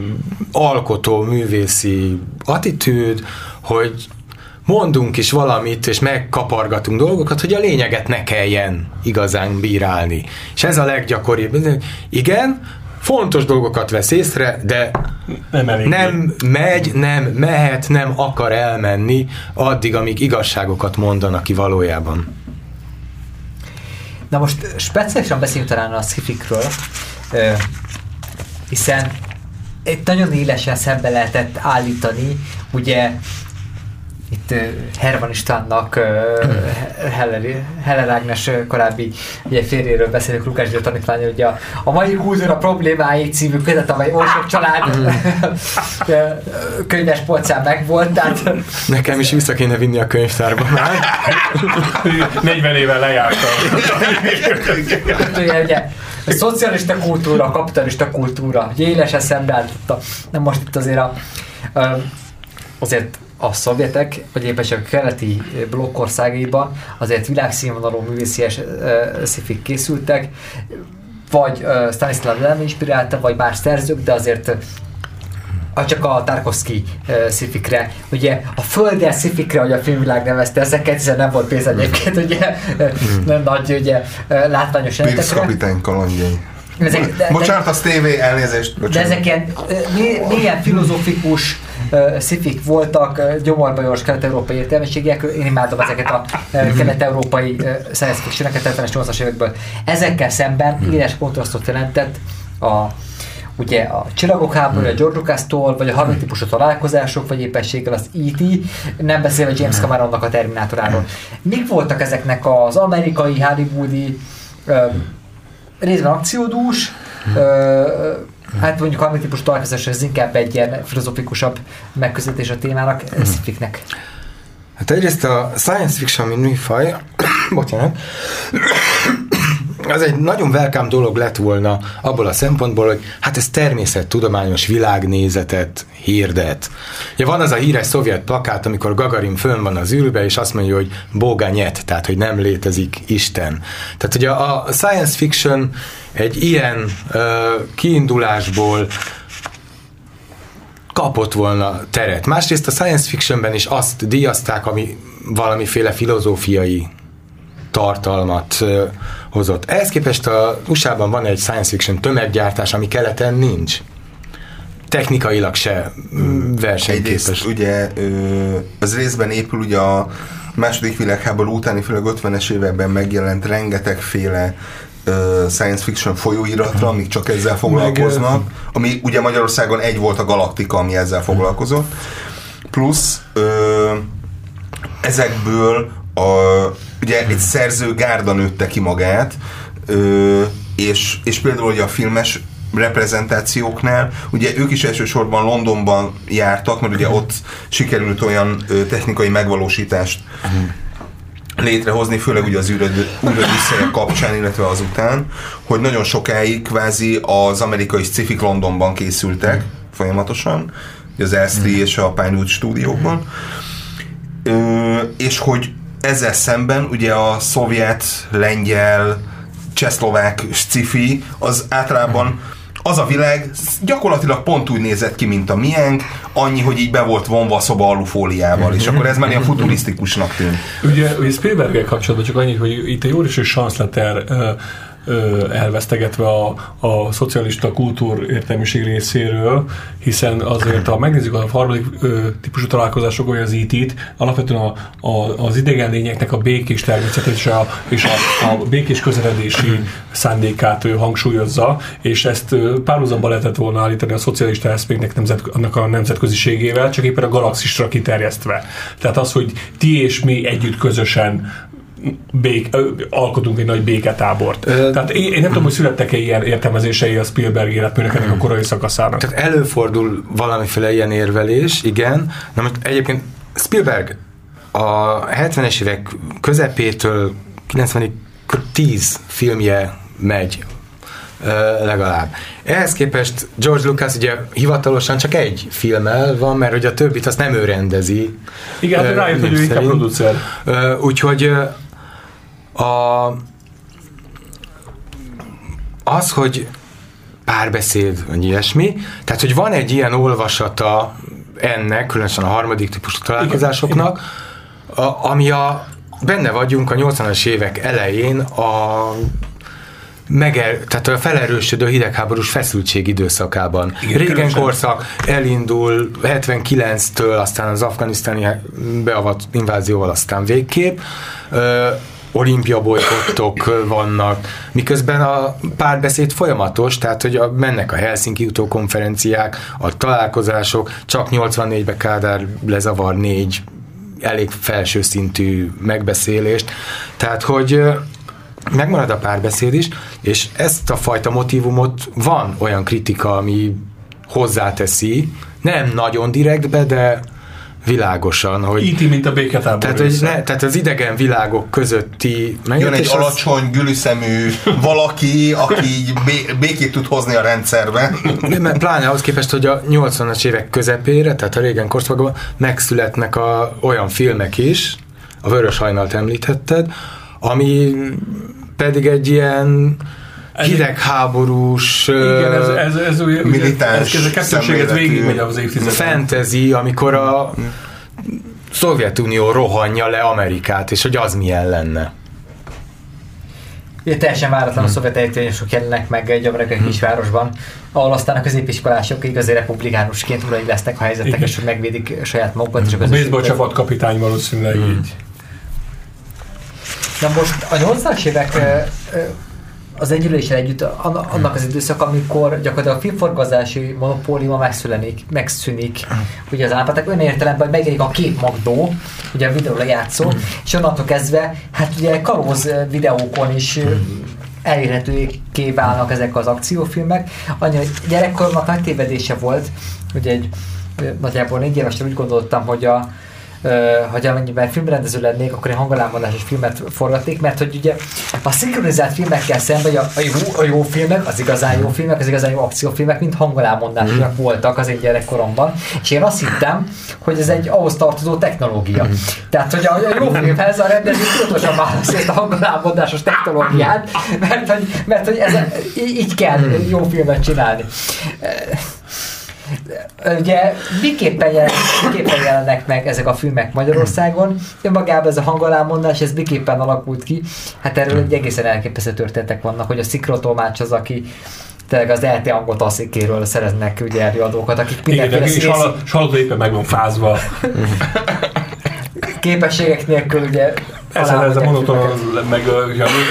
B: alkotó művészi attitűd, hogy mondunk is valamit, és megkapargatunk dolgokat, hogy a lényeget ne kelljen igazán bírálni. És ez a leggyakoribb. Igen, fontos dolgokat vesz észre, de nem, elég nem megy, nem mehet, nem akar elmenni addig, amíg igazságokat mondanak ki valójában.
A: Na most speciálisan beszéljünk talán a szifikről, hiszen egy nagyon élesen szembe lehetett állítani, ugye itt Herman Istvánnak Heller, Heller Ágnes korábbi ugye férjéről beszélünk, Lukács György tanítvány, hogy a, a mai kultúra problémái című kötet, amely oly sok család könyves polcán megvolt, tehát...
B: Nekem is vissza kéne vinni a könyvtárba már.
D: 40 éve lejártam.
A: ugye, ugye, a szocialista kultúra, a kapitalista kultúra, hogy élesen szembeállította. Nem most itt azért a, azért a szovjetek, vagy éppen a keleti blokkországaiban azért világszínvonalú művészies szifik készültek, vagy uh, Stanislav Lem inspirálta, vagy más szerzők, de azért uh, csak a Tarkovsky uh, szifikre, ugye a földes szifikre, hogy a filmvilág nevezte ezeket, hiszen nem volt pénz egyébként, ugye nem nagy, ugye látványos
C: jelentekre. kapitány kalandjai. Ezek, de, Bocsánat, az tévé, elnézést. Bocsánat.
A: De ezek ilyen milyen filozófikus uh, szifik voltak, uh, gyomorbajos kelet-európai értelmiségek, én imádom ezeket a uh, kelet-európai uh, science fiction-eket 70-es, évekből. Ezekkel szemben éles kontrasztot jelentett a ugye a Csillagok háborúja, a George Lucas-tól, vagy a harmadik típusú találkozások, vagy éppenséggel az E.T., nem beszélve James Cameronnak a Terminátoráról. Mik voltak ezeknek az amerikai, hollywoodi részben akciódús, ö, hát mondjuk harmadik típus találkozás ez inkább egy ilyen filozofikusabb megközelítés a témának, szifiknek.
B: Hát egyrészt a science fiction, mint műfaj, bocsánat, az egy nagyon welcome dolog lett volna abból a szempontból, hogy hát ez természettudományos világnézetet hirdet. Ugye van az a híres szovjet plakát, amikor Gagarin fönn van az űrbe, és azt mondja, hogy bóga nyet, tehát hogy nem létezik Isten. Tehát ugye a science fiction egy ilyen uh, kiindulásból kapott volna teret. Másrészt a science fictionben is azt díjazták, ami valamiféle filozófiai tartalmat hozott. Ehhez képest a USA-ban van egy science fiction tömeggyártás, ami keleten nincs. Technikailag se mm, versenyképes.
C: Egyrészt ugye az részben épül ugye a második világháború utáni, főleg 50-es években megjelent rengetegféle science fiction folyóiratra, amik csak ezzel foglalkoznak, ami ugye Magyarországon egy volt a Galaktika, ami ezzel foglalkozott, plusz ö, ezekből a, ugye egy szerző gárda nőtte ki magát, ö, és, és például ugye a filmes reprezentációknál, ugye ők is elsősorban Londonban jártak, mert ugye ott sikerült olyan ö, technikai megvalósítást létrehozni, főleg ugye az űrödüsszeje kapcsán, illetve azután, hogy nagyon sokáig kvázi az amerikai sci Londonban készültek, folyamatosan, az L3 mm. és a Pinewood stúdiókban, ö, és hogy ezzel szemben ugye a szovjet, lengyel, csehszlovák sci az általában az a világ gyakorlatilag pont úgy nézett ki, mint a miénk, annyi, hogy így be volt vonva a szoba alufóliával, és akkor ez már ilyen futurisztikusnak tűnt.
D: Ugye, ugye Spielberg-el kapcsolatban csak annyi, hogy itt egy óriási sanszleter elvesztegetve a, a szocialista kultúr értelmiség részéről, hiszen azért, ha megnézzük a harmadik ö, típusú találkozások, olyan az it alapvetően a, a, az idegen lényeknek a békés természetet és a, és a, a békés közeledési szándékát ő hangsúlyozza, és ezt párhuzamba lehetett volna állítani a szocialista eszméknek nemzet, annak a nemzetköziségével, csak éppen a galaxisra kiterjesztve. Tehát az, hogy ti és mi együtt közösen bék, alkotunk egy nagy béketábort. Ö, tehát én, én nem tudom, hogy születtek-e ilyen értelmezései a Spielberg életműnek ennek a korai szakaszának.
B: Tehát előfordul valamiféle ilyen érvelés, igen. Na most egyébként Spielberg a 70-es évek közepétől 90-ig 10 filmje megy legalább. Ehhez képest George Lucas ugye hivatalosan csak egy filmmel van, mert hogy a többit azt nem ő rendezi.
D: Igen, hát rájött, hogy ő inkább producer.
B: Úgyhogy a, az, hogy párbeszéd, vagy ilyesmi, tehát, hogy van egy ilyen olvasata ennek, különösen a harmadik típusú találkozásoknak, a, ami a, benne vagyunk a 80-as évek elején a meger, tehát a felerősödő hidegháborús feszültség időszakában. Igen, Régen különösen. korszak elindul 79-től, aztán az afganisztáni beavat invázióval, aztán végképp olimpia bolykottok vannak, miközben a párbeszéd folyamatos, tehát hogy a, mennek a Helsinki utókonferenciák, a találkozások, csak 84-ben Kádár lezavar négy elég felső szintű megbeszélést, tehát hogy megmarad a párbeszéd is, és ezt a fajta motivumot van olyan kritika, ami hozzáteszi, nem nagyon direktbe, de világosan, hogy...
D: Íti, mint a béketábor.
B: Tehát, hogy ne, tehát az idegen világok közötti...
C: Jön egy alacsony, az... gülüszemű valaki, aki így bé, békét tud hozni a rendszerbe.
B: Mert pláne ahhoz képest, hogy a 80-as évek közepére, tehát a régen korszakban megszületnek a, olyan filmek is, a Vörös Hajnalt említetted, ami pedig egy ilyen hidegháborús
D: Igen, ez, ez, ez, ez, militáns ez, ez a kettőséget végigmegy az évtizedben.
B: Fantasy, amikor a Szovjetunió rohanja le Amerikát, és hogy az milyen lenne.
A: Ugye teljesen váratlan a szovjet eltérésok jelennek meg egy amerikai hmm. kisvárosban, ahol aztán a középiskolások igazi republikánusként urai lesznek a helyzetek, Igen. és hogy megvédik saját magukat.
D: És a, a baseball csapatkapitány valószínűleg hmm. így.
A: Na most a 80-as évek az együléssel együtt annak az időszak, amikor gyakorlatilag a filmforgazási monopóliuma megszűnik, megszűnik ugye az állapotok olyan értelemben, hogy megjelenik a képmagdó, ugye a videóra játszó, mm. és onnantól kezdve, hát ugye karóz videókon is elérhetőké válnak ezek az akciófilmek. Annyi, hogy gyerekkoromnak nagy tévedése volt, hogy egy nagyjából négy évesen úgy gondoltam, hogy a, hogy amennyiben filmrendező lennék, akkor egy hangolámodásos filmet forgatnék, mert hogy ugye a szinkronizált filmekkel szemben a, a, jó, a jó filmek, az igazán jó filmek, az igazán jó akciófilmek, mind hangolámondások mm. voltak az én gyerekkoromban, és én azt hittem, hogy ez egy ahhoz tartozó technológia. Mm. Tehát, hogy a, a jó filmhez a rendező tudatosan válaszolt a hangolámondásos technológiát, mert hogy, mert, hogy ez így kell jó filmet csinálni ugye miképpen, jelen, miképpen jelennek meg ezek a filmek Magyarországon, magában ez a hangolámondás, ez miképpen alakult ki, hát erről egy egészen elképesztő történetek vannak, hogy a szikrotolmács az, aki tényleg az ELTE hangot asszikéről szereznek ugye előadókat, akik
D: mindenféle Igen, színész... és hallott éppen meg van fázva.
A: képességek nélkül ugye
D: ez, ez a monoton, meg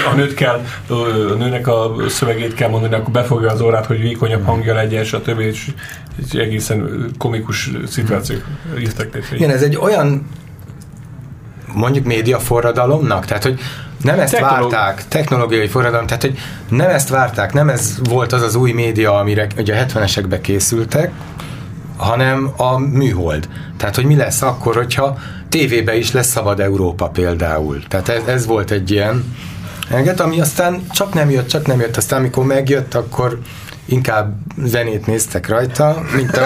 D: ha nőt kell, a nőnek a szövegét kell mondani, akkor befogja az órát, hogy vékonyabb hangja legyen, stb. És, és egészen komikus szituációk írtak
B: Igen, ez egy olyan mondjuk média forradalomnak, tehát hogy nem ezt Technológi... várták, technológiai forradalom, tehát hogy nem ezt várták, nem ez volt az az új média, amire ugye a 70-esekbe készültek, hanem a műhold. Tehát, hogy mi lesz akkor, hogyha tévébe is lesz Szabad Európa például. Tehát ez, ez volt egy ilyen enged, ami aztán csak nem jött, csak nem jött. Aztán amikor megjött, akkor inkább zenét néztek rajta, mint a...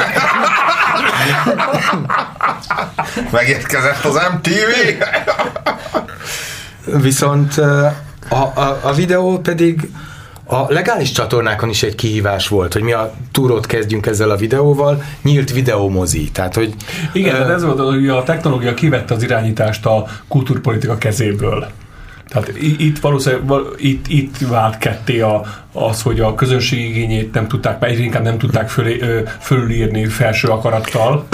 C: Megérkezett az MTV!
B: Viszont a, a, a videó pedig a legális csatornákon is egy kihívás volt, hogy mi a túrót kezdjünk ezzel a videóval, nyílt videómozi. Tehát, hogy,
D: Igen, uh, ez volt, hogy a technológia kivette az irányítást a kultúrpolitika kezéből. Tehát itt valószínűleg itt, itt vált ketté a, az, hogy a közönség igényét nem tudták, mert inkább nem tudták föl, fölülírni felső akarattal.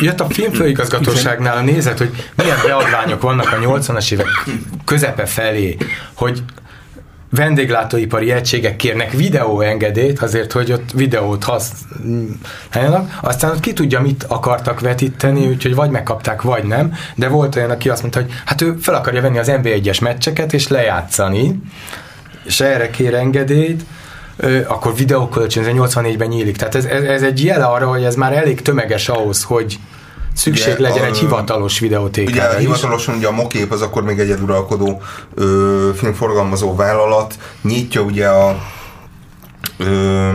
B: Jött a filmfőigazgatóságnál a nézet, hogy milyen beadványok vannak a 80-as évek közepe felé, hogy vendéglátóipari egységek kérnek videóengedélyt azért, hogy ott videót használjanak, aztán ott ki tudja, mit akartak vetíteni, úgyhogy vagy megkapták, vagy nem, de volt olyan, aki azt mondta, hogy hát ő fel akarja venni az NB1-es meccseket és lejátszani, és erre kér engedélyt, akkor videókölcsön, ez 84-ben nyílik. Tehát ez, ez, ez egy jele arra, hogy ez már elég tömeges ahhoz, hogy, szükség ugye, legyen a, egy hivatalos videótékára
C: Ugye hivatalosan ugye a Mokép az akkor még egyeduralkodó ö, filmforgalmazó vállalat, nyitja ugye a ö,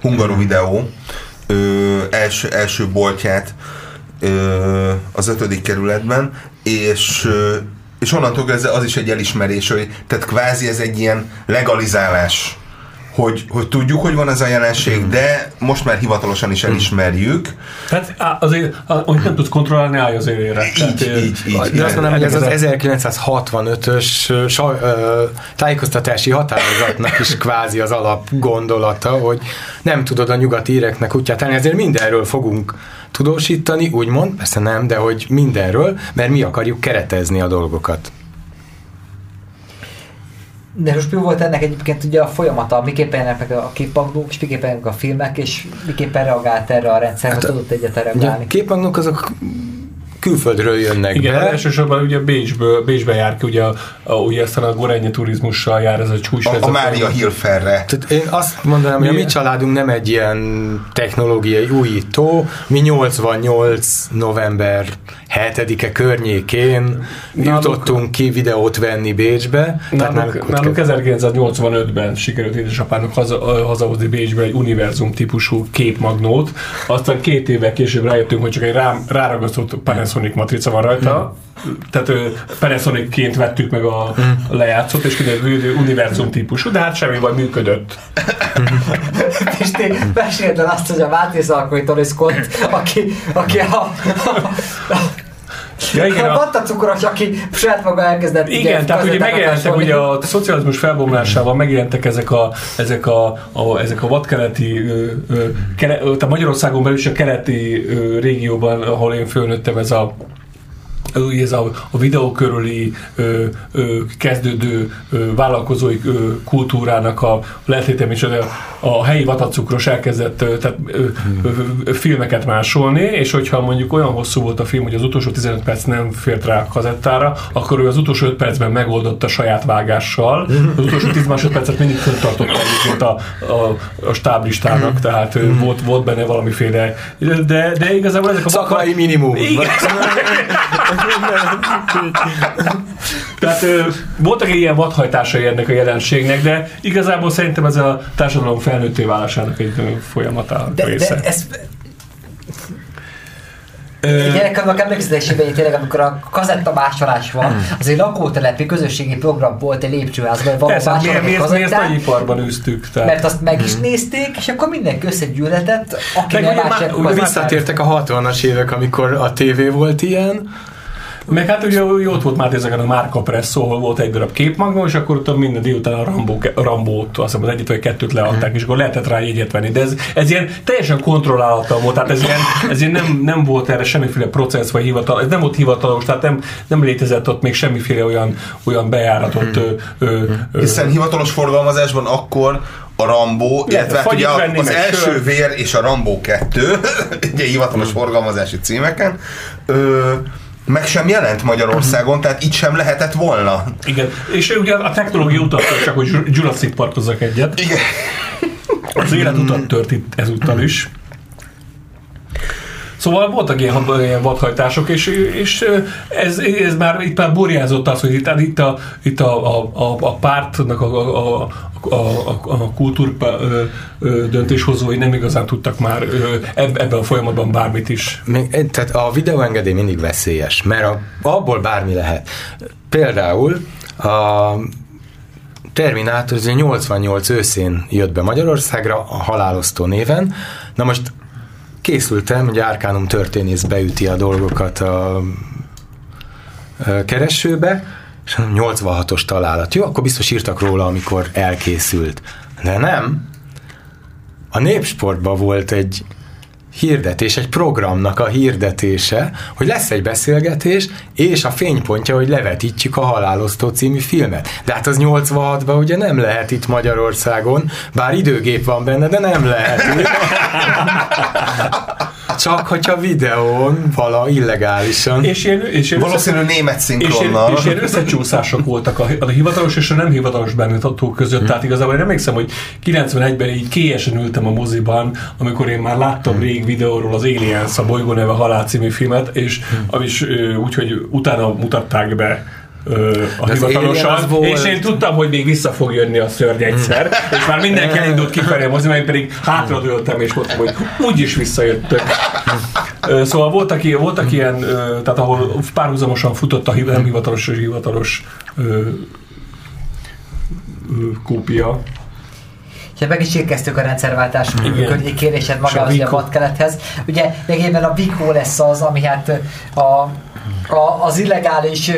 C: Hungaru Videó ö, első, első boltját ö, az ötödik kerületben, és ö, és onnantól ez az is egy elismerés, hogy tehát kvázi ez egy ilyen legalizálás hogy, hogy tudjuk, hogy van ez a jelenség, de most már hivatalosan is elismerjük.
D: Tehát azért, amit nem tudsz kontrollálni, állj az élére.
C: Így, Tehát, így, így.
B: De azt mondanám, hogy ez az 1965-ös tájékoztatási határozatnak is kvázi az alap gondolata, hogy nem tudod a nyugati íreknek útját állni, ezért mindenről fogunk tudósítani, úgymond, persze nem, de hogy mindenről, mert mi akarjuk keretezni a dolgokat.
A: De most mi volt ennek egyébként ugye a folyamata, miképpen jönnek meg a képmagnók, és miképpen a filmek, és miképpen reagált erre a rendszer, hát, tudott egyet reagálni?
B: A képmagnók azok külföldről jönnek
D: Igen,
B: be.
D: Igen, elsősorban ugye Bécsből, Bécsbe jár ki, ugye, a, a, ugye aztán a Gorenye turizmussal jár ez a csúcs.
C: A, a Mária Hilferre.
B: Tehát én azt mondanám, hogy a mi családunk nem egy ilyen technológiai újító. Mi 88 november 7-e környékén náluk, jutottunk ki videót venni Bécsbe.
D: Náluk, náluk 1985-ben sikerült édesapának haza, hazahozni Bécsbe egy univerzum típusú képmagnót. Aztán két évvel később rájöttünk, hogy csak egy rá, ráragasztott Panasonic matrica van rajta, hmm. tehát Panasonic-ként vettük meg a hmm. lejátszót, és kiderült, hogy univerzum típusú, de hát semmi baj, működött.
A: és te meséld el azt, hogy a Máté Szalkói Tony Scott, aki, aki a, a, a Ja, igen, a... a cukros, aki saját maga elkezdett
D: Igen, tehát ugye megjelentek ugye a szocializmus felbomlásával megjelentek ezek a, ezek a, a, ezek a vadkeleti, tehát Magyarországon belül is a keleti régióban, ahol én fölnőttem, ez a ez a, a videó körüli ö, ö, kezdődő ö, vállalkozói ö, kultúrának a lehetétem és a, a helyi vatacukros elkezdett ö, tehát, ö, ö, ö, filmeket másolni, és hogyha mondjuk olyan hosszú volt a film, hogy az utolsó 15 perc nem fért rá a kazettára, akkor ő az utolsó 5 percben megoldotta saját vágással. Az utolsó 10 másodpercet mindig föntartott egyébként a, a, a stáblistának, tehát ö, volt, volt benne valamiféle, de, de igazából ezek a...
B: Szakmai minimum. Igen.
D: Tehát ö, voltak ilyen vadhajtásai ennek a jelenségnek, de igazából szerintem ez a társadalom felnőtté válásának egy folyamata
A: de, része. De ez, Gyerekkoromnak emlékezetesében tényleg, amikor a kazetta másolás van, hmm. az egy lakótelepi közösségi program volt egy lépcsőházban,
D: valami Persze, miért, miért, miért nagyiparban űztük?
A: Tehát. Mert azt meg is hmm. nézték, és akkor mindenki összegyűlhetett, aki
B: meg ugye, már, ugye visszatértek a 60-as évek, amikor a tévé volt ilyen,
D: meg hát ugye ott volt már ezeken a Márka Presszó, ahol volt egy darab képmagnó, és akkor ott minden délután a Rambó, Rambót, azt hiszem az egyet vagy kettőt leadták, és akkor lehetett rá jegyet venni. De ez, ez ilyen teljesen kontrollálható volt, tehát ez ilyen, ez ilyen nem, nem volt erre semmiféle processz vagy hivatal, ez nem volt hivatalos, tehát nem, nem létezett ott még semmiféle olyan, olyan bejáratott. Ö, ö,
C: ö, Hiszen hivatalos forgalmazásban akkor a Rambó, illetve hát ugye az első sör. vér és a Rambó 2, ugye hivatalos forgalmazási címeken, ö, meg sem jelent Magyarországon, tehát itt sem lehetett volna.
D: Igen, és ugye a technológia utat csak, hogy Jurassic Parkozzak egyet.
C: Igen.
D: Az élet utat tört itt ezúttal is. Szóval voltak ilyen, ilyen vadhajtások, és, és ez, ez már itt már burjázott az, hogy itt, itt, a, itt a, a, a, a pártnak a, a, a, a, a kultúr döntéshozói nem igazán tudtak már ebben a folyamatban bármit is.
B: Tehát a videóengedély mindig veszélyes, mert a, abból bármi lehet. Például a Terminátor 88 őszén jött be Magyarországra a halálosztó néven. Na most készültem, hogy Árkánum történész beüti a dolgokat a, keresőbe, és 86-os találat. Jó, akkor biztos írtak róla, amikor elkészült. De nem. A Népsportban volt egy hirdetés, egy programnak a hirdetése, hogy lesz egy beszélgetés, és a fénypontja, hogy levetítjük a Halálosztó című filmet. De hát az 86-ban ugye nem lehet itt Magyarországon, bár időgép van benne, de nem lehet. Csak hogyha videón vala illegálisan.
D: És ilyen, és ilyen
C: Valószínű össze... német szinkronnal.
D: És, és ilyen összecsúszások voltak a, a hivatalos és a nem hivatalos bemutatók között. Hmm. Tehát igazából én emlékszem, hogy 91-ben így kélyesen ültem a moziban, amikor én már láttam hmm. rég videóról az Aliens, a Bolygó neve halál című filmet, és hmm. is úgy, hogy utána mutatták be a hivatalosan, és én tudtam, hogy még vissza fog jönni a szörny egyszer, és már mindenki elindult kifelé a moziban, én pedig hátradőltem, és mondtam, hogy úgyis visszajöttök. Szóval voltak, ilyen, voltak ilyen, tehát ahol párhuzamosan futott a nem hivatalos és hivatalos kópia,
A: és meg is érkeztük a rendszerváltás környékén, magához a vadkelethez. Ugye lényegében a Vico lesz az, ami hát a a, az illegális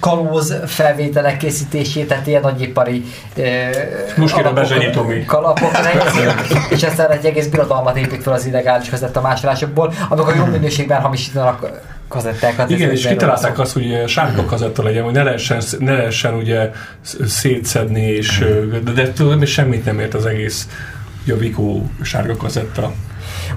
A: kalóz felvételek készítését, tehát ilyen nagyipari
D: Most kérem Bezsenyi Tomi.
A: kalapokra és aztán egy egész birodalmat épít fel az illegális másolásokból, amikor jó minőségben hamisítanak kazettákat.
D: Igen, és kitalálták azt, hogy sárga kazetta legyen, hogy ne lehessen, ne lehessen ugye szétszedni, és, de, de, de semmit nem ért az egész Javiko sárga kazetta.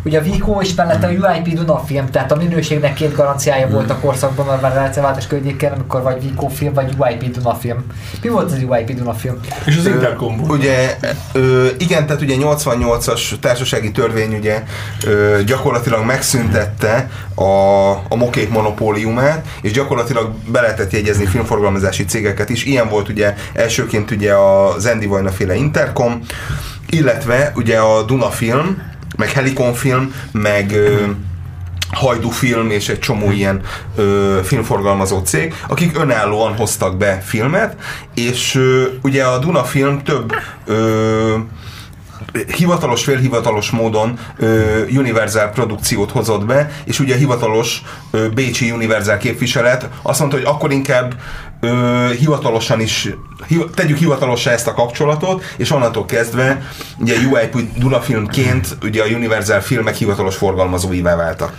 A: Ugye a Vico és mellette a UIP Duna film, tehát a minőségnek két garanciája hmm. volt a korszakban a rendszerváltás környéken, amikor vagy Vico film, vagy UIP Duna film. Mi volt az UIP Duna film?
D: És az Intercom
C: Ugye, ö, igen, tehát ugye 88-as társasági törvény ugye ö, gyakorlatilag megszüntette a, a mokék monopóliumát, és gyakorlatilag be lehetett jegyezni filmforgalmazási cégeket is. Ilyen volt ugye elsőként ugye a Zendi Vajna féle Intercom, illetve ugye a Duna film, meg Helikon film, meg ö, Hajdu film és egy csomó ilyen ö, filmforgalmazó cég, akik önállóan hoztak be filmet, és ö, ugye a Duna film több ö, hivatalos, félhivatalos módon ö, Universal produkciót hozott be, és ugye a hivatalos ö, Bécsi Universal képviselet azt mondta, hogy akkor inkább ö, hivatalosan is, hi, tegyük hivatalosan ezt a kapcsolatot, és onnantól kezdve ugye UIP Dunafilmként ugye a Universal filmek hivatalos forgalmazóivá váltak.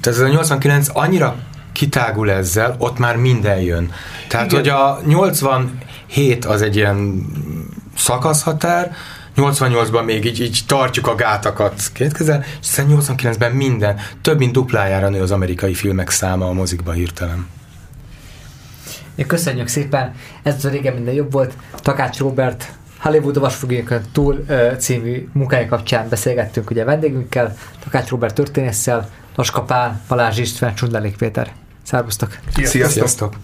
B: Tehát ez a 89 annyira kitágul ezzel, ott már minden jön. Tehát, Igen. hogy a 87 az egy ilyen szakaszhatár, 88-ban még így, így tartjuk a gátakat két kezel, és 89-ben minden, több mint duplájára nő az amerikai filmek száma a mozikba hirtelen.
A: Köszönjük szépen, ez a régen minden jobb volt. Takács Robert Hollywood a Vasfogékön túl című munkája kapcsán beszélgettünk ugye vendégünkkel, Takács Robert történésszel, Laska Pál, Balázs István, Csundelék Péter. Szervusztok!
C: Sziasztok! Sziasztok.